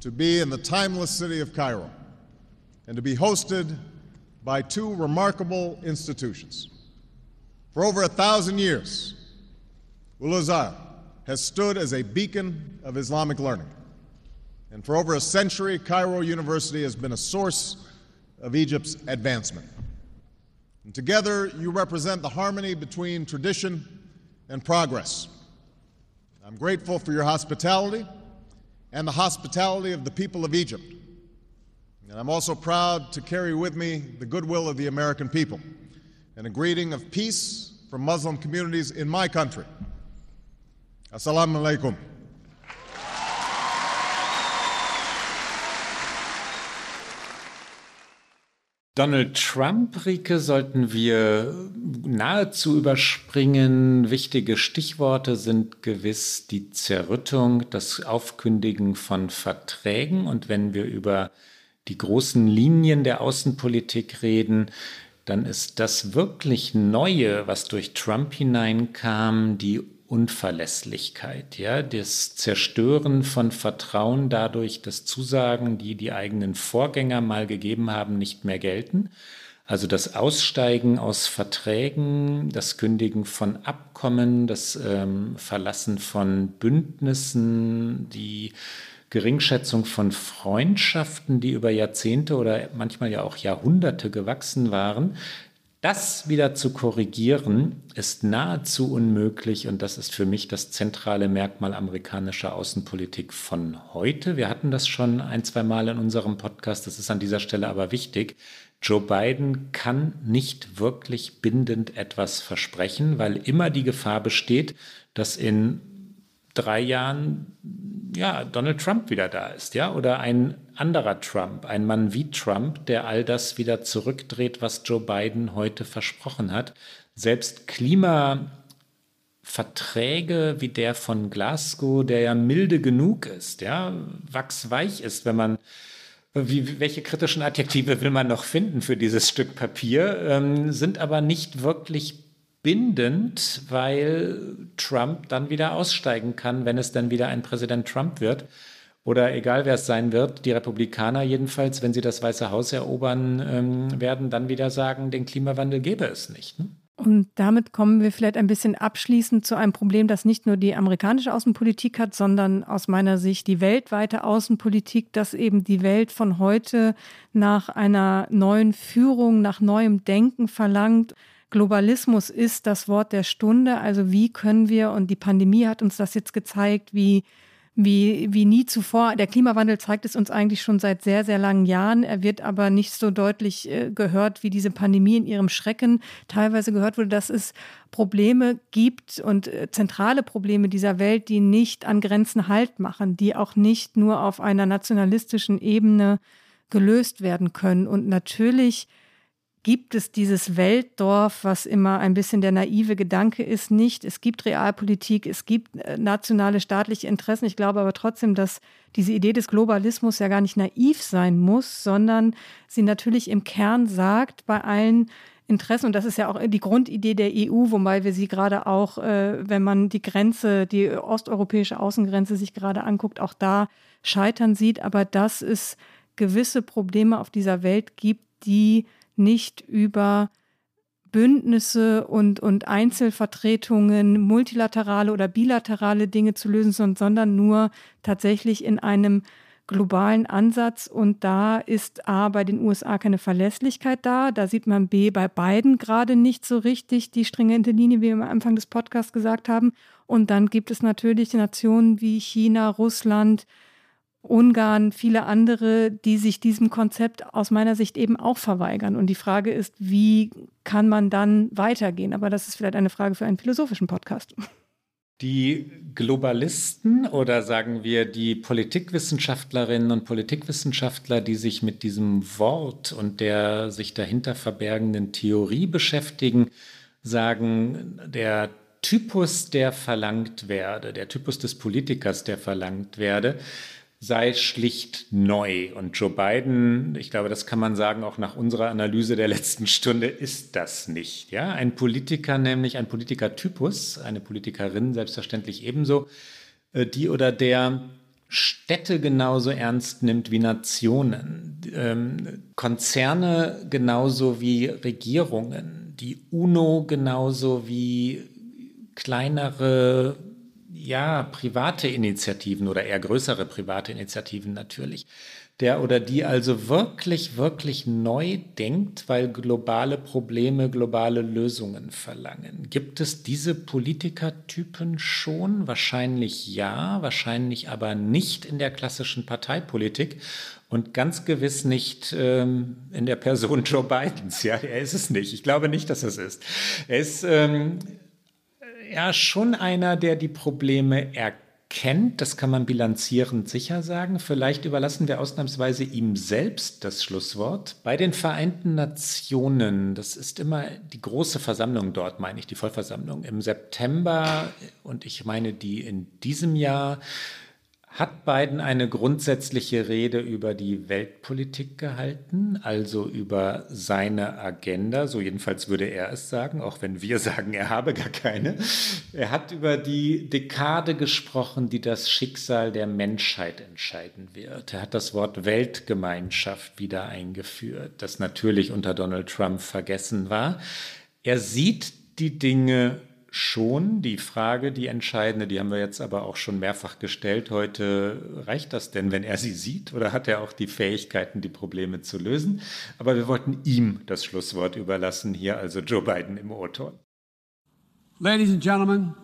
to be in the timeless city of Cairo and to be hosted by two remarkable institutions. For over a thousand years, Ul has stood as a beacon of Islamic learning. And for over a century, Cairo University has been a source of Egypt's advancement. And together, you represent the harmony between tradition and progress. I'm grateful for your hospitality and the hospitality of the people of Egypt. And I'm also proud to carry with me the goodwill of the American people and a greeting of peace from Muslim communities in my country. Assalamu alaikum. Donald Trump, Rike, sollten wir nahezu überspringen. Wichtige Stichworte sind gewiss die Zerrüttung, das Aufkündigen von Verträgen. Und wenn wir über die großen Linien der Außenpolitik reden, dann ist das wirklich Neue, was durch Trump hineinkam, die Unverlässlichkeit, ja, das Zerstören von Vertrauen dadurch, dass Zusagen, die die eigenen Vorgänger mal gegeben haben, nicht mehr gelten. Also das Aussteigen aus Verträgen, das Kündigen von Abkommen, das ähm, Verlassen von Bündnissen, die Geringschätzung von Freundschaften, die über Jahrzehnte oder manchmal ja auch Jahrhunderte gewachsen waren, das wieder zu korrigieren, ist nahezu unmöglich und das ist für mich das zentrale Merkmal amerikanischer Außenpolitik von heute. Wir hatten das schon ein, zwei Mal in unserem Podcast, das ist an dieser Stelle aber wichtig. Joe Biden kann nicht wirklich bindend etwas versprechen, weil immer die Gefahr besteht, dass in drei Jahren ja, Donald Trump wieder da ist, ja, oder ein anderer Trump, ein Mann wie Trump, der all das wieder zurückdreht, was Joe Biden heute versprochen hat. Selbst Klimaverträge wie der von Glasgow, der ja milde genug ist, ja, wachsweich ist, wenn man wie, welche kritischen Adjektive will man noch finden für dieses Stück Papier, ähm, sind aber nicht wirklich bindend, weil Trump dann wieder aussteigen kann, wenn es dann wieder ein Präsident Trump wird. Oder egal wer es sein wird, die Republikaner jedenfalls, wenn sie das Weiße Haus erobern ähm, werden, dann wieder sagen, den Klimawandel gäbe es nicht. Ne? Und damit kommen wir vielleicht ein bisschen abschließend zu einem Problem, das nicht nur die amerikanische Außenpolitik hat, sondern aus meiner Sicht die weltweite Außenpolitik, dass eben die Welt von heute nach einer neuen Führung, nach neuem Denken verlangt. Globalismus ist das Wort der Stunde. Also wie können wir, und die Pandemie hat uns das jetzt gezeigt, wie, wie, wie nie zuvor. Der Klimawandel zeigt es uns eigentlich schon seit sehr, sehr langen Jahren. Er wird aber nicht so deutlich äh, gehört, wie diese Pandemie in ihrem Schrecken teilweise gehört wurde, dass es Probleme gibt und äh, zentrale Probleme dieser Welt, die nicht an Grenzen Halt machen, die auch nicht nur auf einer nationalistischen Ebene gelöst werden können. Und natürlich gibt es dieses Weltdorf, was immer ein bisschen der naive Gedanke ist, nicht. Es gibt Realpolitik, es gibt äh, nationale staatliche Interessen. Ich glaube aber trotzdem, dass diese Idee des Globalismus ja gar nicht naiv sein muss, sondern sie natürlich im Kern sagt, bei allen Interessen. Und das ist ja auch die Grundidee der EU, wobei wir sie gerade auch, äh, wenn man die Grenze, die osteuropäische Außengrenze sich gerade anguckt, auch da scheitern sieht. Aber dass es gewisse Probleme auf dieser Welt gibt, die nicht über Bündnisse und, und Einzelvertretungen, multilaterale oder bilaterale Dinge zu lösen, sondern nur tatsächlich in einem globalen Ansatz. Und da ist A bei den USA keine Verlässlichkeit da. Da sieht man B bei beiden gerade nicht so richtig die stringente Linie, wie wir am Anfang des Podcasts gesagt haben. Und dann gibt es natürlich Nationen wie China, Russland, Ungarn, viele andere, die sich diesem Konzept aus meiner Sicht eben auch verweigern. Und die Frage ist, wie kann man dann weitergehen? Aber das ist vielleicht eine Frage für einen philosophischen Podcast. Die Globalisten oder sagen wir die Politikwissenschaftlerinnen und Politikwissenschaftler, die sich mit diesem Wort und der sich dahinter verbergenden Theorie beschäftigen, sagen, der Typus, der verlangt werde, der Typus des Politikers, der verlangt werde, sei schlicht neu. Und Joe Biden, ich glaube, das kann man sagen, auch nach unserer Analyse der letzten Stunde, ist das nicht. Ja, ein Politiker, nämlich ein Politikertypus, eine Politikerin selbstverständlich ebenso, äh, die oder der Städte genauso ernst nimmt wie Nationen, ähm, Konzerne genauso wie Regierungen, die UNO genauso wie kleinere ja, private Initiativen oder eher größere private Initiativen natürlich. Der oder die also wirklich, wirklich neu denkt, weil globale Probleme globale Lösungen verlangen. Gibt es diese Politikertypen schon? Wahrscheinlich ja, wahrscheinlich aber nicht in der klassischen Parteipolitik und ganz gewiss nicht ähm, in der Person Joe Bidens. Ja, er ist es nicht. Ich glaube nicht, dass es ist. Er ist ähm, ja schon einer, der die Probleme erkennt. Das kann man bilanzierend sicher sagen. Vielleicht überlassen wir ausnahmsweise ihm selbst das Schlusswort. Bei den Vereinten Nationen, das ist immer die große Versammlung dort, meine ich, die Vollversammlung im September und ich meine die in diesem Jahr hat Biden eine grundsätzliche Rede über die Weltpolitik gehalten, also über seine Agenda, so jedenfalls würde er es sagen, auch wenn wir sagen, er habe gar keine. Er hat über die Dekade gesprochen, die das Schicksal der Menschheit entscheiden wird. Er hat das Wort Weltgemeinschaft wieder eingeführt, das natürlich unter Donald Trump vergessen war. Er sieht die Dinge schon. Die Frage, die entscheidende, die haben wir jetzt aber auch schon mehrfach gestellt heute. Reicht das denn, wenn er sie sieht? Oder hat er auch die Fähigkeiten, die Probleme zu lösen? Aber wir wollten ihm das Schlusswort überlassen, hier also Joe Biden im O-Ton. Ladies and gentlemen,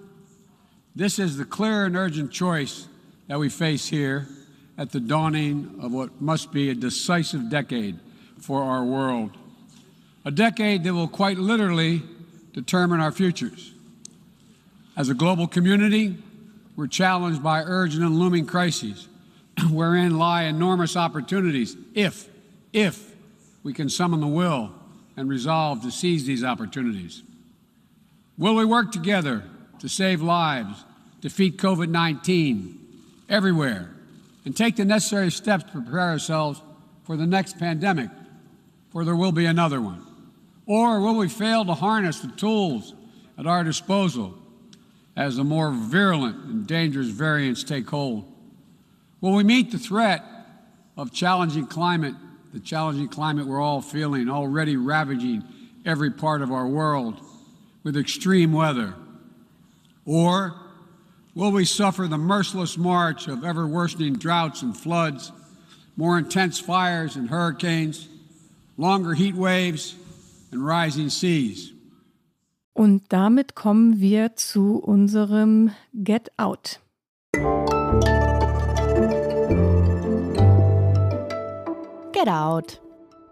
this is the clear and urgent choice that we face here at the dawning of what must be a decisive decade for our world. A decade that will quite literally determine our futures. As a global community, we're challenged by urgent and looming crises, wherein lie enormous opportunities if, if we can summon the will and resolve to seize these opportunities. Will we work together to save lives, defeat COVID 19 everywhere, and take the necessary steps to prepare ourselves for the next pandemic, for there will be another one? Or will we fail to harness the tools at our disposal as the more virulent and dangerous variants take hold? Will we meet the threat of challenging climate, the challenging climate we're all feeling, already ravaging every part of our world with extreme weather? Or will we suffer the merciless march of ever worsening droughts and floods, more intense fires and hurricanes, longer heat waves, and rising seas? Und damit kommen wir zu unserem Get Out. Get Out.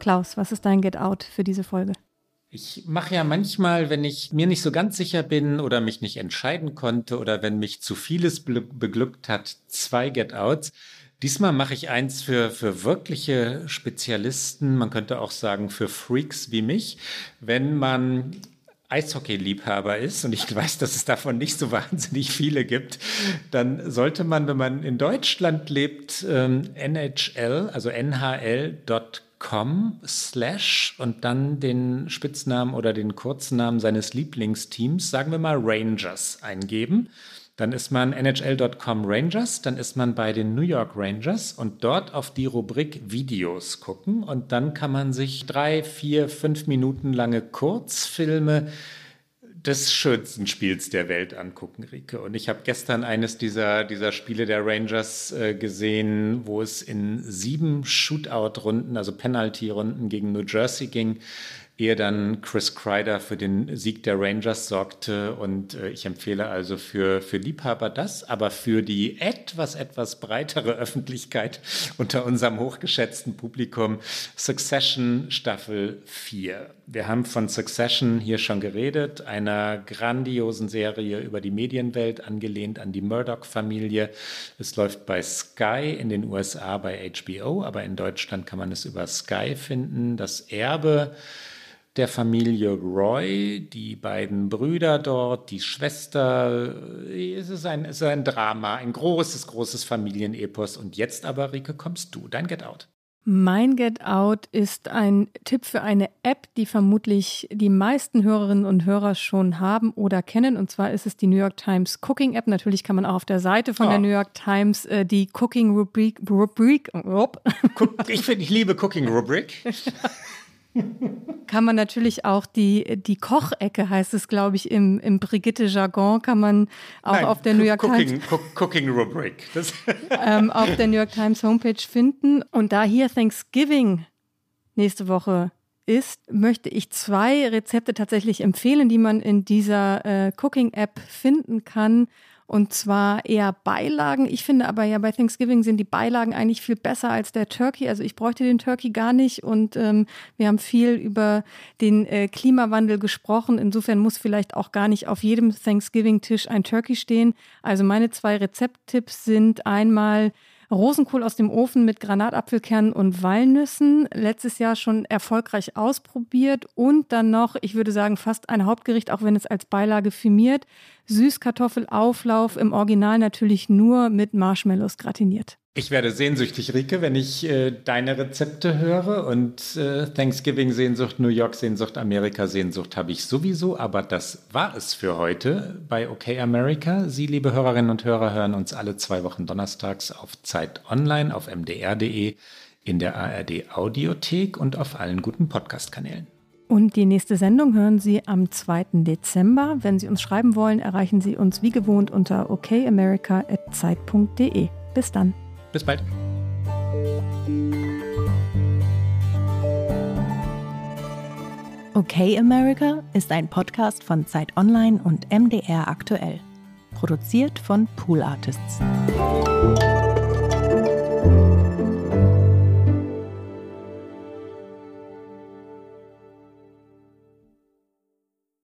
Klaus, was ist dein Get Out für diese Folge? Ich mache ja manchmal, wenn ich mir nicht so ganz sicher bin oder mich nicht entscheiden konnte oder wenn mich zu vieles beglückt hat, zwei Get-Outs. Diesmal mache ich eins für, für wirkliche Spezialisten, man könnte auch sagen für Freaks wie mich. Wenn man Eishockey-Liebhaber ist, und ich weiß, dass es davon nicht so wahnsinnig viele gibt, dann sollte man, wenn man in Deutschland lebt, ähm, NHL, also nhl.com com slash und dann den Spitznamen oder den Kurznamen seines Lieblingsteams, sagen wir mal Rangers, eingeben. Dann ist man NHL.com Rangers, dann ist man bei den New York Rangers und dort auf die Rubrik Videos gucken und dann kann man sich drei, vier, fünf Minuten lange Kurzfilme des schönsten Spiels der Welt angucken, Rike. Und ich habe gestern eines dieser, dieser Spiele der Rangers äh, gesehen, wo es in sieben Shootout-Runden, also Penalty-Runden gegen New Jersey ging ehe dann Chris Kreider für den Sieg der Rangers sorgte. Und äh, ich empfehle also für, für Liebhaber das, aber für die etwas, etwas breitere Öffentlichkeit unter unserem hochgeschätzten Publikum Succession Staffel 4. Wir haben von Succession hier schon geredet, einer grandiosen Serie über die Medienwelt, angelehnt an die Murdoch-Familie. Es läuft bei Sky in den USA bei HBO, aber in Deutschland kann man es über Sky finden. Das Erbe der Familie Roy, die beiden Brüder dort, die Schwester. Es ist ein, es ist ein Drama, ein großes, großes Familienepos. Und jetzt aber, Rike, kommst du, dein Get Out. Mein Get Out ist ein Tipp für eine App, die vermutlich die meisten Hörerinnen und Hörer schon haben oder kennen. Und zwar ist es die New York Times Cooking App. Natürlich kann man auch auf der Seite von oh. der New York Times äh, die Cooking Rubrik. Rubrik ich finde, ich liebe Cooking Rubrik. kann man natürlich auch die, die Kochecke, heißt es, glaube ich, im, im Brigitte-Jargon, kann man auch Nein, auf der New York Cooking, Times. Cooking Rubric. ähm, auf der New York Times Homepage finden. Und da hier Thanksgiving nächste Woche ist, möchte ich zwei Rezepte tatsächlich empfehlen, die man in dieser äh, Cooking-App finden kann. Und zwar eher Beilagen. Ich finde aber ja, bei Thanksgiving sind die Beilagen eigentlich viel besser als der Turkey. Also ich bräuchte den Turkey gar nicht. Und ähm, wir haben viel über den äh, Klimawandel gesprochen. Insofern muss vielleicht auch gar nicht auf jedem Thanksgiving-Tisch ein Turkey stehen. Also meine zwei Rezepttipps sind einmal Rosenkohl aus dem Ofen mit Granatapfelkernen und Walnüssen. Letztes Jahr schon erfolgreich ausprobiert. Und dann noch, ich würde sagen, fast ein Hauptgericht, auch wenn es als Beilage firmiert. Süßkartoffelauflauf im Original natürlich nur mit Marshmallows gratiniert. Ich werde sehnsüchtig, Rike, wenn ich äh, deine Rezepte höre. Und äh, Thanksgiving-Sehnsucht, New York-Sehnsucht, Amerika-Sehnsucht habe ich sowieso. Aber das war es für heute bei OK America. Sie, liebe Hörerinnen und Hörer, hören uns alle zwei Wochen donnerstags auf Zeit Online, auf mdr.de, in der ARD-Audiothek und auf allen guten Podcast-Kanälen. Und die nächste Sendung hören Sie am 2. Dezember. Wenn Sie uns schreiben wollen, erreichen Sie uns wie gewohnt unter okamerica.zeit.de. Bis dann. Bis bald. Okay America ist ein Podcast von Zeit Online und MDR aktuell. Produziert von Pool Artists.